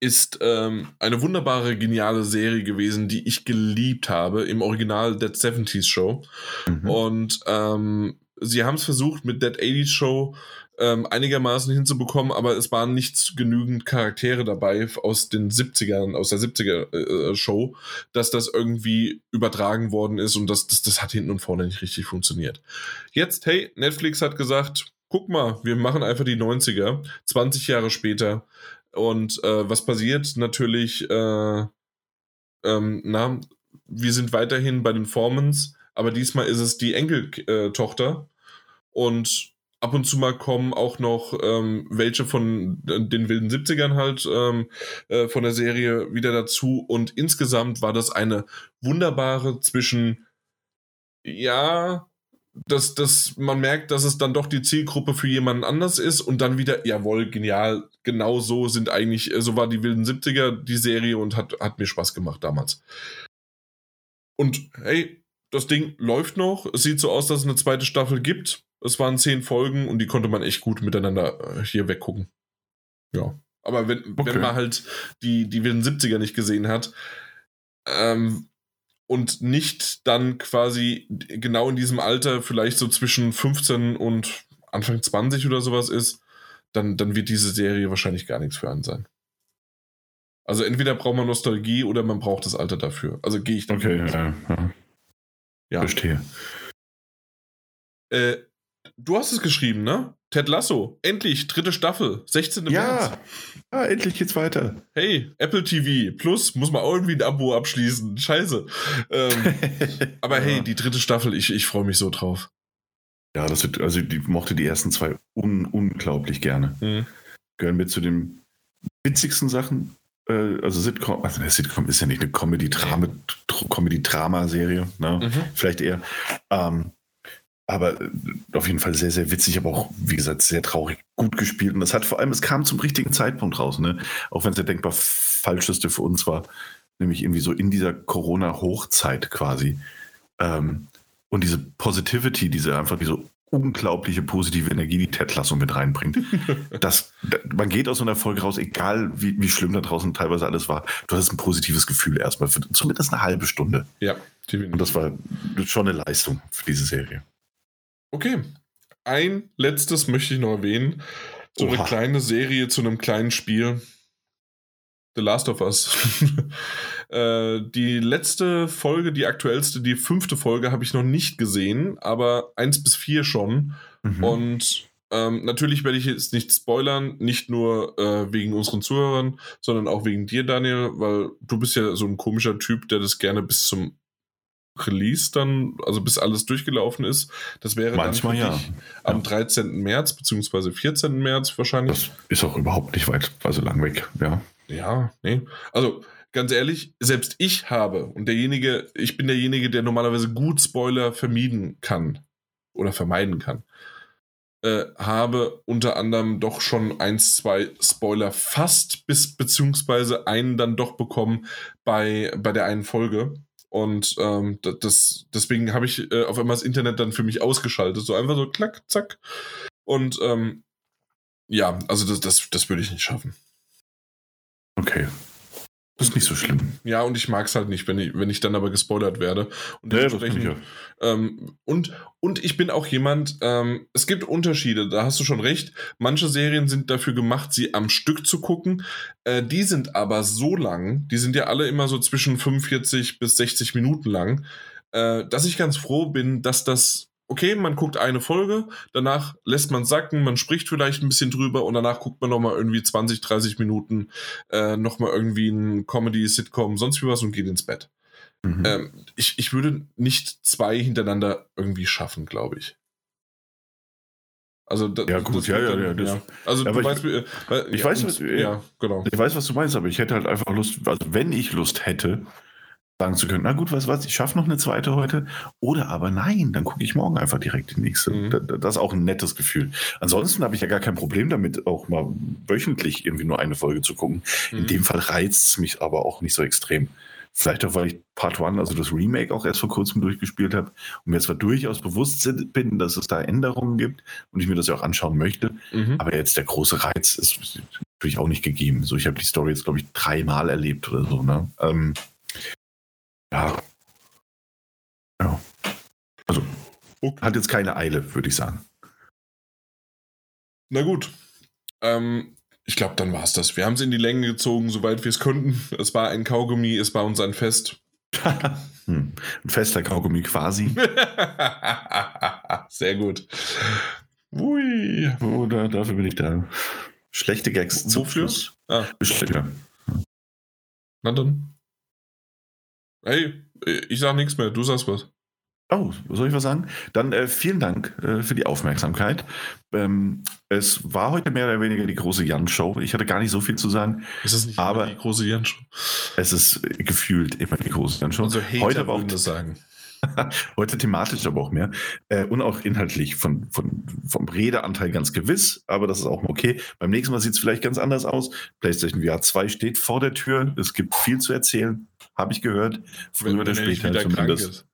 ist ähm, eine wunderbare, geniale Serie gewesen, die ich geliebt habe im Original Dead 70s Show. Mhm. Und ähm, sie haben es versucht mit Dead 80s Show ähm, einigermaßen hinzubekommen, aber es waren nicht genügend Charaktere dabei aus den 70ern, aus der 70er äh, Show, dass das irgendwie übertragen worden ist und das, das, das hat hinten und vorne nicht richtig funktioniert. Jetzt, hey, Netflix hat gesagt, guck mal, wir machen einfach die 90er, 20 Jahre später. Und äh, was passiert? Natürlich, äh, ähm, na, wir sind weiterhin bei den Formans, aber diesmal ist es die Enkeltochter. Und ab und zu mal kommen auch noch ähm, welche von den wilden 70ern halt ähm, äh, von der Serie wieder dazu. Und insgesamt war das eine wunderbare zwischen, ja, dass, dass man merkt, dass es dann doch die Zielgruppe für jemanden anders ist und dann wieder, jawohl, genial, genau so sind eigentlich, äh, so war die wilden 70er die Serie und hat, hat mir Spaß gemacht damals. Und hey, das Ding läuft noch. Es sieht so aus, dass es eine zweite Staffel gibt. Es waren zehn Folgen und die konnte man echt gut miteinander äh, hier weggucken. Ja. Aber wenn, okay. wenn man halt die, die wilden 70er nicht gesehen hat, ähm, und nicht dann quasi genau in diesem Alter, vielleicht so zwischen 15 und Anfang 20 oder sowas ist, dann, dann wird diese Serie wahrscheinlich gar nichts für einen sein. Also entweder braucht man Nostalgie oder man braucht das Alter dafür. Also gehe ich dann. Okay, ja, ja. ja. Verstehe. Äh, du hast es geschrieben, ne? Ted Lasso, endlich, dritte Staffel, 16. Ja, März. ja, endlich geht's weiter. Hey, Apple TV Plus, muss man auch irgendwie ein Abo abschließen. Scheiße. Ähm, aber hey, die dritte Staffel, ich, ich freue mich so drauf. Ja, das wird, also ich mochte die ersten zwei un, unglaublich gerne. Mhm. Gehören mir zu den witzigsten Sachen. Äh, also Sitcom, also eine Sitcom ist ja nicht eine Comedy-Drama-Serie, ne? Mhm. Vielleicht eher. Ähm, aber äh, auf jeden Fall sehr, sehr witzig, aber auch, wie gesagt, sehr traurig gut gespielt. Und das hat vor allem, es kam zum richtigen Zeitpunkt raus, ne? Auch wenn es der denkbar falscheste für uns war, nämlich irgendwie so in dieser Corona-Hochzeit quasi. Ähm, und diese Positivity, diese einfach diese unglaubliche positive Energie, die Ted Lasso mit reinbringt. das, man geht aus so einer Folge raus, egal wie, wie schlimm da draußen teilweise alles war, du hast ein positives Gefühl erstmal, für zumindest eine halbe Stunde. Ja, definitiv. Und das war schon eine Leistung für diese Serie. Okay. Ein letztes möchte ich noch erwähnen. So Oha. eine kleine Serie zu einem kleinen Spiel. The Last of Us. äh, die letzte Folge, die aktuellste, die fünfte Folge habe ich noch nicht gesehen, aber eins bis vier schon. Mhm. Und ähm, natürlich werde ich jetzt nicht spoilern, nicht nur äh, wegen unseren Zuhörern, sondern auch wegen dir, Daniel, weil du bist ja so ein komischer Typ, der das gerne bis zum Release dann, also bis alles durchgelaufen ist. Das wäre Manchmal dann ja. am ja. 13. März beziehungsweise 14. März wahrscheinlich. Das ist auch überhaupt nicht weit, also lang weg, ja. Ja, nee. Also ganz ehrlich, selbst ich habe und derjenige, ich bin derjenige, der normalerweise gut Spoiler vermieden kann oder vermeiden kann. äh, habe unter anderem doch schon ein, zwei Spoiler fast bis beziehungsweise einen dann doch bekommen bei, bei der einen Folge. Und ähm, das, deswegen habe ich äh, auf einmal das Internet dann für mich ausgeschaltet. So einfach so klack, zack. Und ähm, ja, also das, das, das würde ich nicht schaffen. Okay. Das ist nicht so schlimm. Ja, und ich mag es halt nicht, wenn ich, wenn ich dann aber gespoilert werde. Und, dementsprechend, das ähm, und, und ich bin auch jemand, ähm, es gibt Unterschiede, da hast du schon recht. Manche Serien sind dafür gemacht, sie am Stück zu gucken. Äh, die sind aber so lang, die sind ja alle immer so zwischen 45 bis 60 Minuten lang, äh, dass ich ganz froh bin, dass das okay, man guckt eine Folge, danach lässt man sacken, man spricht vielleicht ein bisschen drüber und danach guckt man nochmal irgendwie 20, 30 Minuten äh, nochmal irgendwie ein Comedy, Sitcom, sonst wie was und geht ins Bett. Mhm. Ähm, ich, ich würde nicht zwei hintereinander irgendwie schaffen, glaube ich. Also da, Ja, gut, ja, ja, ja, das- Also Ja, du weißt, wie, äh, äh, ich ja, weiß, was- ja, genau. Ich weiß, was du meinst, aber ich hätte halt einfach Lust, also wenn ich Lust hätte, sagen zu können, na gut, was was, ich schaffe noch eine zweite heute. Oder aber nein, dann gucke ich morgen einfach direkt die nächste. Mhm. Da- da- Das ist auch ein nettes Gefühl. Ansonsten habe ich ja gar kein Problem damit, auch mal wöchentlich irgendwie nur eine Folge zu gucken. In Mhm. dem Fall reizt es mich aber auch nicht so extrem. Vielleicht auch, weil ich Part One, also das Remake, auch erst vor kurzem durchgespielt habe und mir zwar durchaus bewusst bin, dass es da Änderungen gibt und ich mir das ja auch anschauen möchte. Mhm. Aber jetzt der große Reiz ist natürlich auch nicht gegeben. So, ich habe die Story jetzt, glaube ich, dreimal erlebt oder so. Ne? Ähm, ja. Ja. Also, Okay. hat jetzt keine Eile, würde ich sagen. Na gut. Ähm, ich glaube, dann war es das. Wir haben es in die Länge gezogen, soweit wir es konnten. Es war ein Kaugummi, es war uns ein Fest. hm. Ein fester Kaugummi quasi. Sehr gut. Ui. Oder dafür bin ich da. Schlechte Gags Wofür? Ah, Ja. na dann. Hey, ich sag nichts mehr, du sagst was. Oh, soll ich was sagen? Dann äh, vielen Dank äh, für die Aufmerksamkeit. Ähm, es war heute mehr oder weniger die große Jan-Show. Ich hatte gar nicht so viel zu sagen. Ist das nicht Aber- immer die große Janshow? Es ist gefühlt immer die große Jan-Show. Also heute aber auch das sagen. Heute thematisch aber auch mehr. Äh, und auch inhaltlich von, von, vom Redeanteil ganz gewiss, aber das ist auch okay. Beim nächsten Mal sieht es vielleicht ganz anders aus. PlayStation VR 2 steht vor der Tür. Es gibt viel zu erzählen, habe ich gehört. Früher oder er später wieder krank zumindest. ist.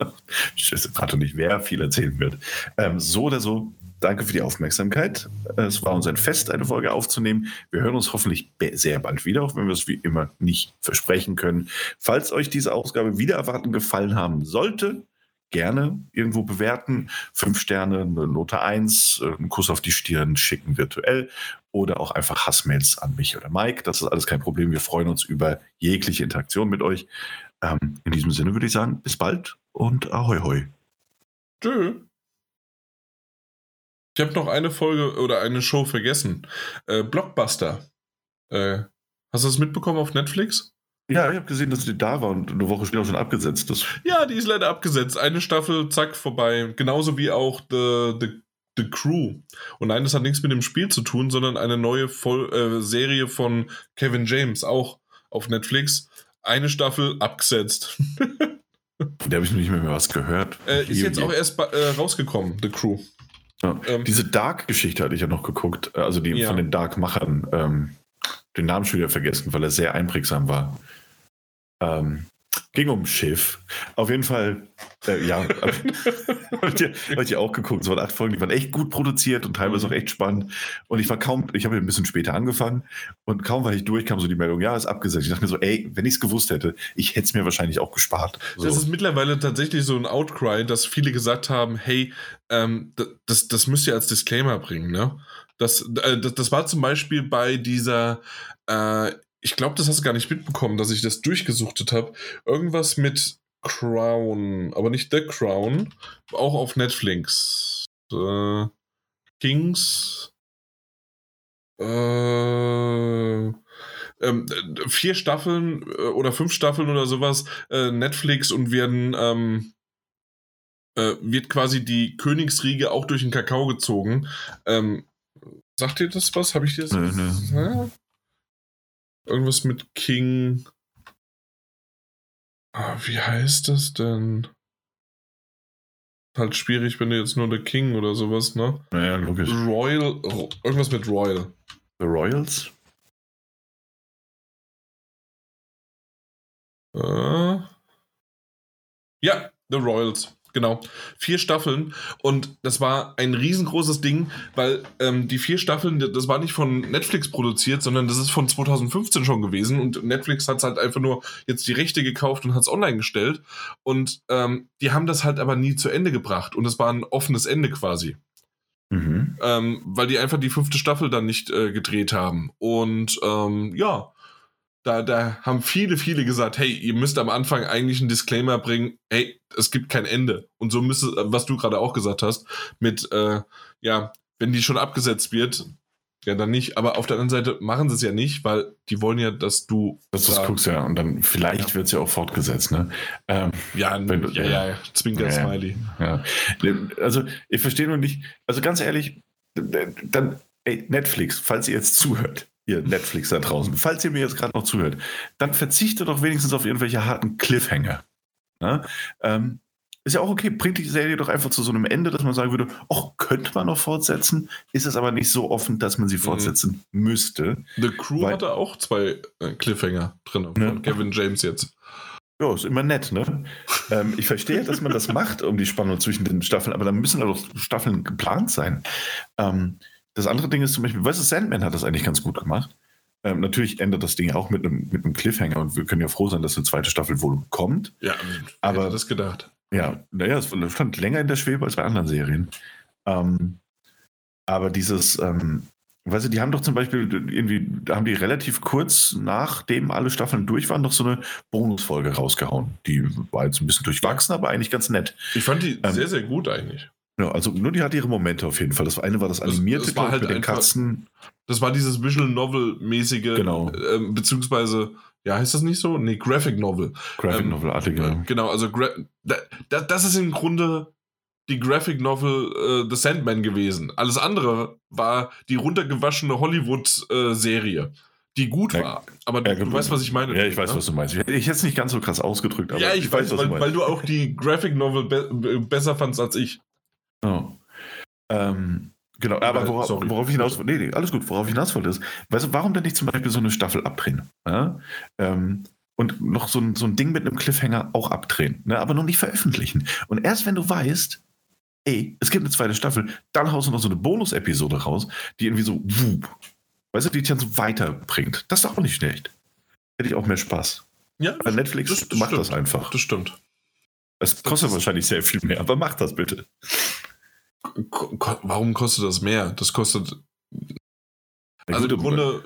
Ich weiß gerade nicht, wer viel erzählen wird. Ähm, so oder so, danke für die Aufmerksamkeit. Es war uns ein Fest, eine Folge aufzunehmen. Wir hören uns hoffentlich sehr bald wieder, auch wenn wir es wie immer nicht versprechen können. Falls euch diese Ausgabe wieder erwarten gefallen haben sollte, gerne irgendwo bewerten. Fünf Sterne, eine Note 1, äh, einen Kuss auf die Stirn schicken virtuell oder auch einfach Hassmails an mich oder Mike. Das ist alles kein Problem. Wir freuen uns über jegliche Interaktion mit euch. Ähm, in diesem Sinne würde ich sagen, bis bald und ahoi hoi. Tschö. Ich habe noch eine Folge oder eine Show vergessen. Äh, Blockbuster. Äh, hast du das mitbekommen auf Netflix? Ja, ich habe gesehen, dass die da war und eine Woche später schon abgesetzt. Das, Ja, die ist leider abgesetzt. Eine Staffel, zack, vorbei. Genauso wie auch The, The, The Crew. Und nein, das hat nichts mit dem Spiel zu tun, sondern eine neue Voll äh, Serie von Kevin James, auch auf Netflix. Eine Staffel abgesetzt. da habe ich nicht mehr, was gehört. äh, ist Je- jetzt je- auch erst äh, rausgekommen, The Crew. Ja. ähm, Diese Dark-Geschichte hatte ich ja noch geguckt, äh, also die Ja. von den Dark-Machern. Ähm, den Namen schon wieder vergessen, weil er sehr einprägsam war. Ähm, ging um ein Schiff. Auf jeden Fall, äh, ja, habe ich, hab ich auch geguckt. Es waren acht Folgen, die waren echt gut produziert und teilweise Mhm. auch echt spannend. Und ich war kaum, ich habe ein bisschen später angefangen und kaum war ich durch, kam so die Meldung, ja, ist abgesetzt. Ich dachte mir so, ey, wenn ich es gewusst hätte, ich hätte es mir wahrscheinlich auch gespart. So. Das ist mittlerweile tatsächlich so ein Outcry, dass viele gesagt haben, hey, ähm, das, das müsst ihr als Disclaimer bringen, ne? Das, äh, das, das war zum Beispiel bei dieser, äh, ich glaube, das hast du gar nicht mitbekommen, dass ich das durchgesuchtet habe. Irgendwas mit Crown, aber nicht The Crown, auch auf Netflix. Äh, Kings. Äh, ähm, vier Staffeln äh, oder fünf Staffeln oder sowas äh, Netflix und werden ähm, äh, wird quasi die Königsriege auch durch den Kakao gezogen. Ähm, sagt dir das was? Habe ich dir das? Nö, nö. Irgendwas mit King. Ah, wie heißt das denn? halt schwierig, wenn du jetzt nur The King oder sowas, ne? Naja, logisch. Royal, irgendwas mit Royal. The Royals? Äh, ja, The Royals. Genau. Vier Staffeln und das war ein riesengroßes Ding, weil ähm, die vier Staffeln, das war nicht von Netflix produziert, sondern das ist von 2015 schon gewesen und Netflix hat halt einfach nur jetzt die Rechte gekauft und hat es online gestellt und ähm, die haben das halt aber nie zu Ende gebracht und es war ein offenes Ende quasi. Mhm. Ähm, weil die einfach die fünfte Staffel dann nicht äh, gedreht haben. Und ähm, ja, da, da haben viele, viele gesagt, hey, ihr müsst am Anfang eigentlich einen Disclaimer bringen, hey, es gibt kein Ende. Und so müsste, was du gerade auch gesagt hast, mit, äh, ja, wenn die schon abgesetzt wird, ja, dann nicht. Aber auf der anderen Seite machen sie es ja nicht, weil die wollen ja, dass du. Dass du es guckst, ja. Und dann vielleicht ja. wird es ja auch fortgesetzt, ne? Ähm, ja, wenn, ja, ja, ja, Zwinker ja, Smiley. Ja. Also, ich verstehe nur nicht, also ganz ehrlich, dann, ey, Netflix, falls ihr jetzt zuhört, ihr Netflix da draußen, falls ihr mir jetzt gerade noch zuhört, dann verzichtet doch wenigstens auf irgendwelche harten Cliffhanger. Ne? Ähm, ist ja auch okay, bringt die Serie doch einfach zu so einem Ende, dass man sagen würde, ach, könnte man noch fortsetzen, ist es aber nicht so offen, dass man sie mhm. fortsetzen mhm. müsste. The Crew weil, hatte auch zwei äh, Cliffhanger drin, von ne? Kevin James jetzt. Ja, ist immer nett, ne? ähm, ich verstehe, dass man das macht, um die Spannung zwischen den Staffeln, aber dann müssen doch Staffeln geplant sein. Ähm, das andere Ding ist zum Beispiel, weißt du, Sandman hat das eigentlich ganz gut gemacht. Ähm, natürlich endet das Ding auch mit einem, mit einem Cliffhanger und wir können ja froh sein, dass eine zweite Staffel wohl kommt. Ja, aber das gedacht. Ja, naja, es stand länger in der Schwebe als bei anderen Serien. Ähm, aber dieses, ähm, weißt du, die haben doch zum Beispiel irgendwie, da haben die relativ kurz nachdem alle Staffeln durch waren, noch so eine Bonusfolge rausgehauen. Die war jetzt ein bisschen durchwachsen, aber eigentlich ganz nett. Ich fand die ähm, sehr, sehr gut eigentlich. Ja, also nur die hat ihre Momente auf jeden Fall. Das eine war das animierte das, das war halt mit den Katzen. Das war dieses Visual Novel-mäßige, genau. äh, beziehungsweise, ja, heißt das nicht so? Nee, Graphic Novel. Graphic ähm, Novel-artige. Äh, genau, also da, das ist im Grunde die Graphic Novel äh, The Sandman gewesen. Alles andere war die runtergewaschene Hollywood-Serie. Äh, die gut war. Aber ja, du, du weißt, was ich meine. Ja, ich weiß, ne? was du meinst. Ich, hätte es nicht ganz so krass ausgedrückt, aber ja, ich, ich weiß, weiß weil, weil, du auch die Graphic Novel be besser fandst als ich. Oh. Ähm, genau, aber worauf, worauf ich hinaus nee, nee, alles gut, worauf ich hinaus wollte ist, weißt du, warum denn nicht zum Beispiel so eine Staffel abdrehen? Ja? Ähm, und noch so ein, so ein Ding mit einem Cliffhanger auch abdrehen, ne? aber noch nicht veröffentlichen. Und erst wenn du weißt, ey, es gibt eine zweite Staffel, dann haust du noch so eine Bonus-Episode raus, die irgendwie so, wup, weißt du, die dich dann so weiterbringt. Das ist doch auch nicht schlecht. Hätte ich auch mehr Spaß. Ja, Bei Netflix das, das macht stimmt. das einfach. Das stimmt. Es kostet das wahrscheinlich sehr viel mehr, aber mach das bitte. Warum kostet das mehr? Das kostet. Also im Grunde.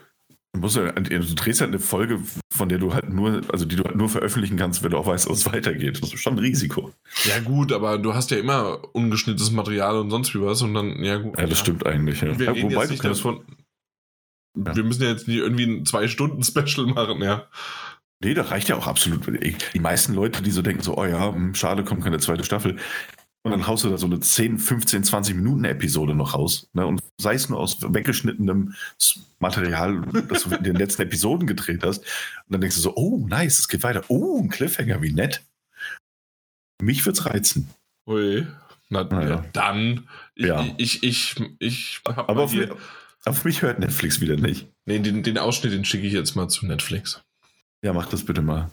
Du, musst ja, du drehst halt eine Folge, von der du halt nur, also die du halt nur veröffentlichen kannst, wenn du auch weißt, wo es weitergeht. Das ist schon ein Risiko. Ja, gut, aber du hast ja immer ungeschnittenes Material und sonst wie was und dann, ja gut. Ja, das ja. stimmt eigentlich. Ja. Wir, ja, wobei nicht von, ja. wir müssen ja jetzt nicht irgendwie ein Zwei-Stunden-Special machen, ja. Nee, das reicht ja auch absolut. Die meisten Leute, die so denken, so, oh ja, hm, schade, kommt keine zweite Staffel. Und dann haust du da so eine 10, 15, 20 Minuten Episode noch raus. Ne? Und sei es nur aus weggeschnittenem Material, das du in den letzten Episoden gedreht hast. Und dann denkst du so, oh, nice, es geht weiter. Oh, ein Cliffhanger, wie nett. Mich wird's reizen. Ui, na, naja. dann. Ich, ja. ich, ich, ich, hab Aber auf, mich, auf mich hört Netflix wieder nicht. Nee, den, den Ausschnitt, den schicke ich jetzt mal zu Netflix. Ja, mach das bitte mal.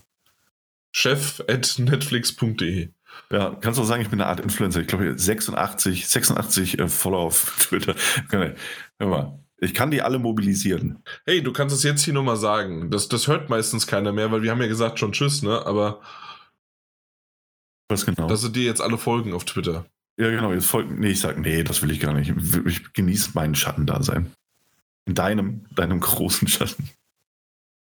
Chef at netflix.de ja, kannst du sagen, ich bin eine Art Influencer. Ich glaube, 86, 86 äh, Follower auf Twitter. Hör mal, ich kann die alle mobilisieren. Hey, du kannst es jetzt hier nochmal sagen. Das, das hört meistens keiner mehr, weil wir haben ja gesagt schon Tschüss, ne? Aber. Was genau? Dass sie dir jetzt alle folgen auf Twitter. Ja, genau. Jetzt folgen. Nee, ich sag, nee, das will ich gar nicht. Ich genieße meinen Schattendasein. In deinem, deinem großen Schatten.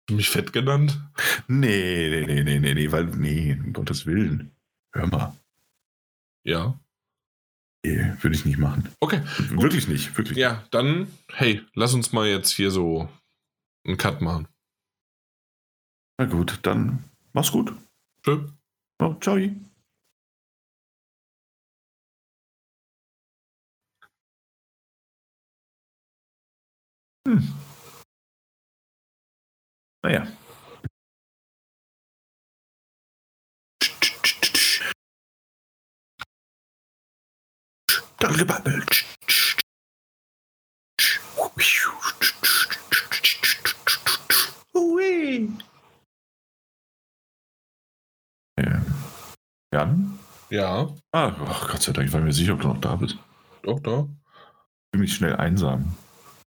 Du mich fett genannt? Nee, nee, nee, nee, nee, nee, weil, nee, um Gottes Willen. Hör mal. Ja. Nee, würde ich nicht machen. Okay. Wirklich gut. nicht, wirklich. Ja, dann, hey, lass uns mal jetzt hier so einen Cut machen. Na gut, dann mach's gut. Tschö. Oh, ciao. Hm. Naja. Jan? Ja, Ah, oh, Gott sei Dank, ich war mir sicher, ob du noch da bist. doch, doch. Ich fühle mich schnell einsam.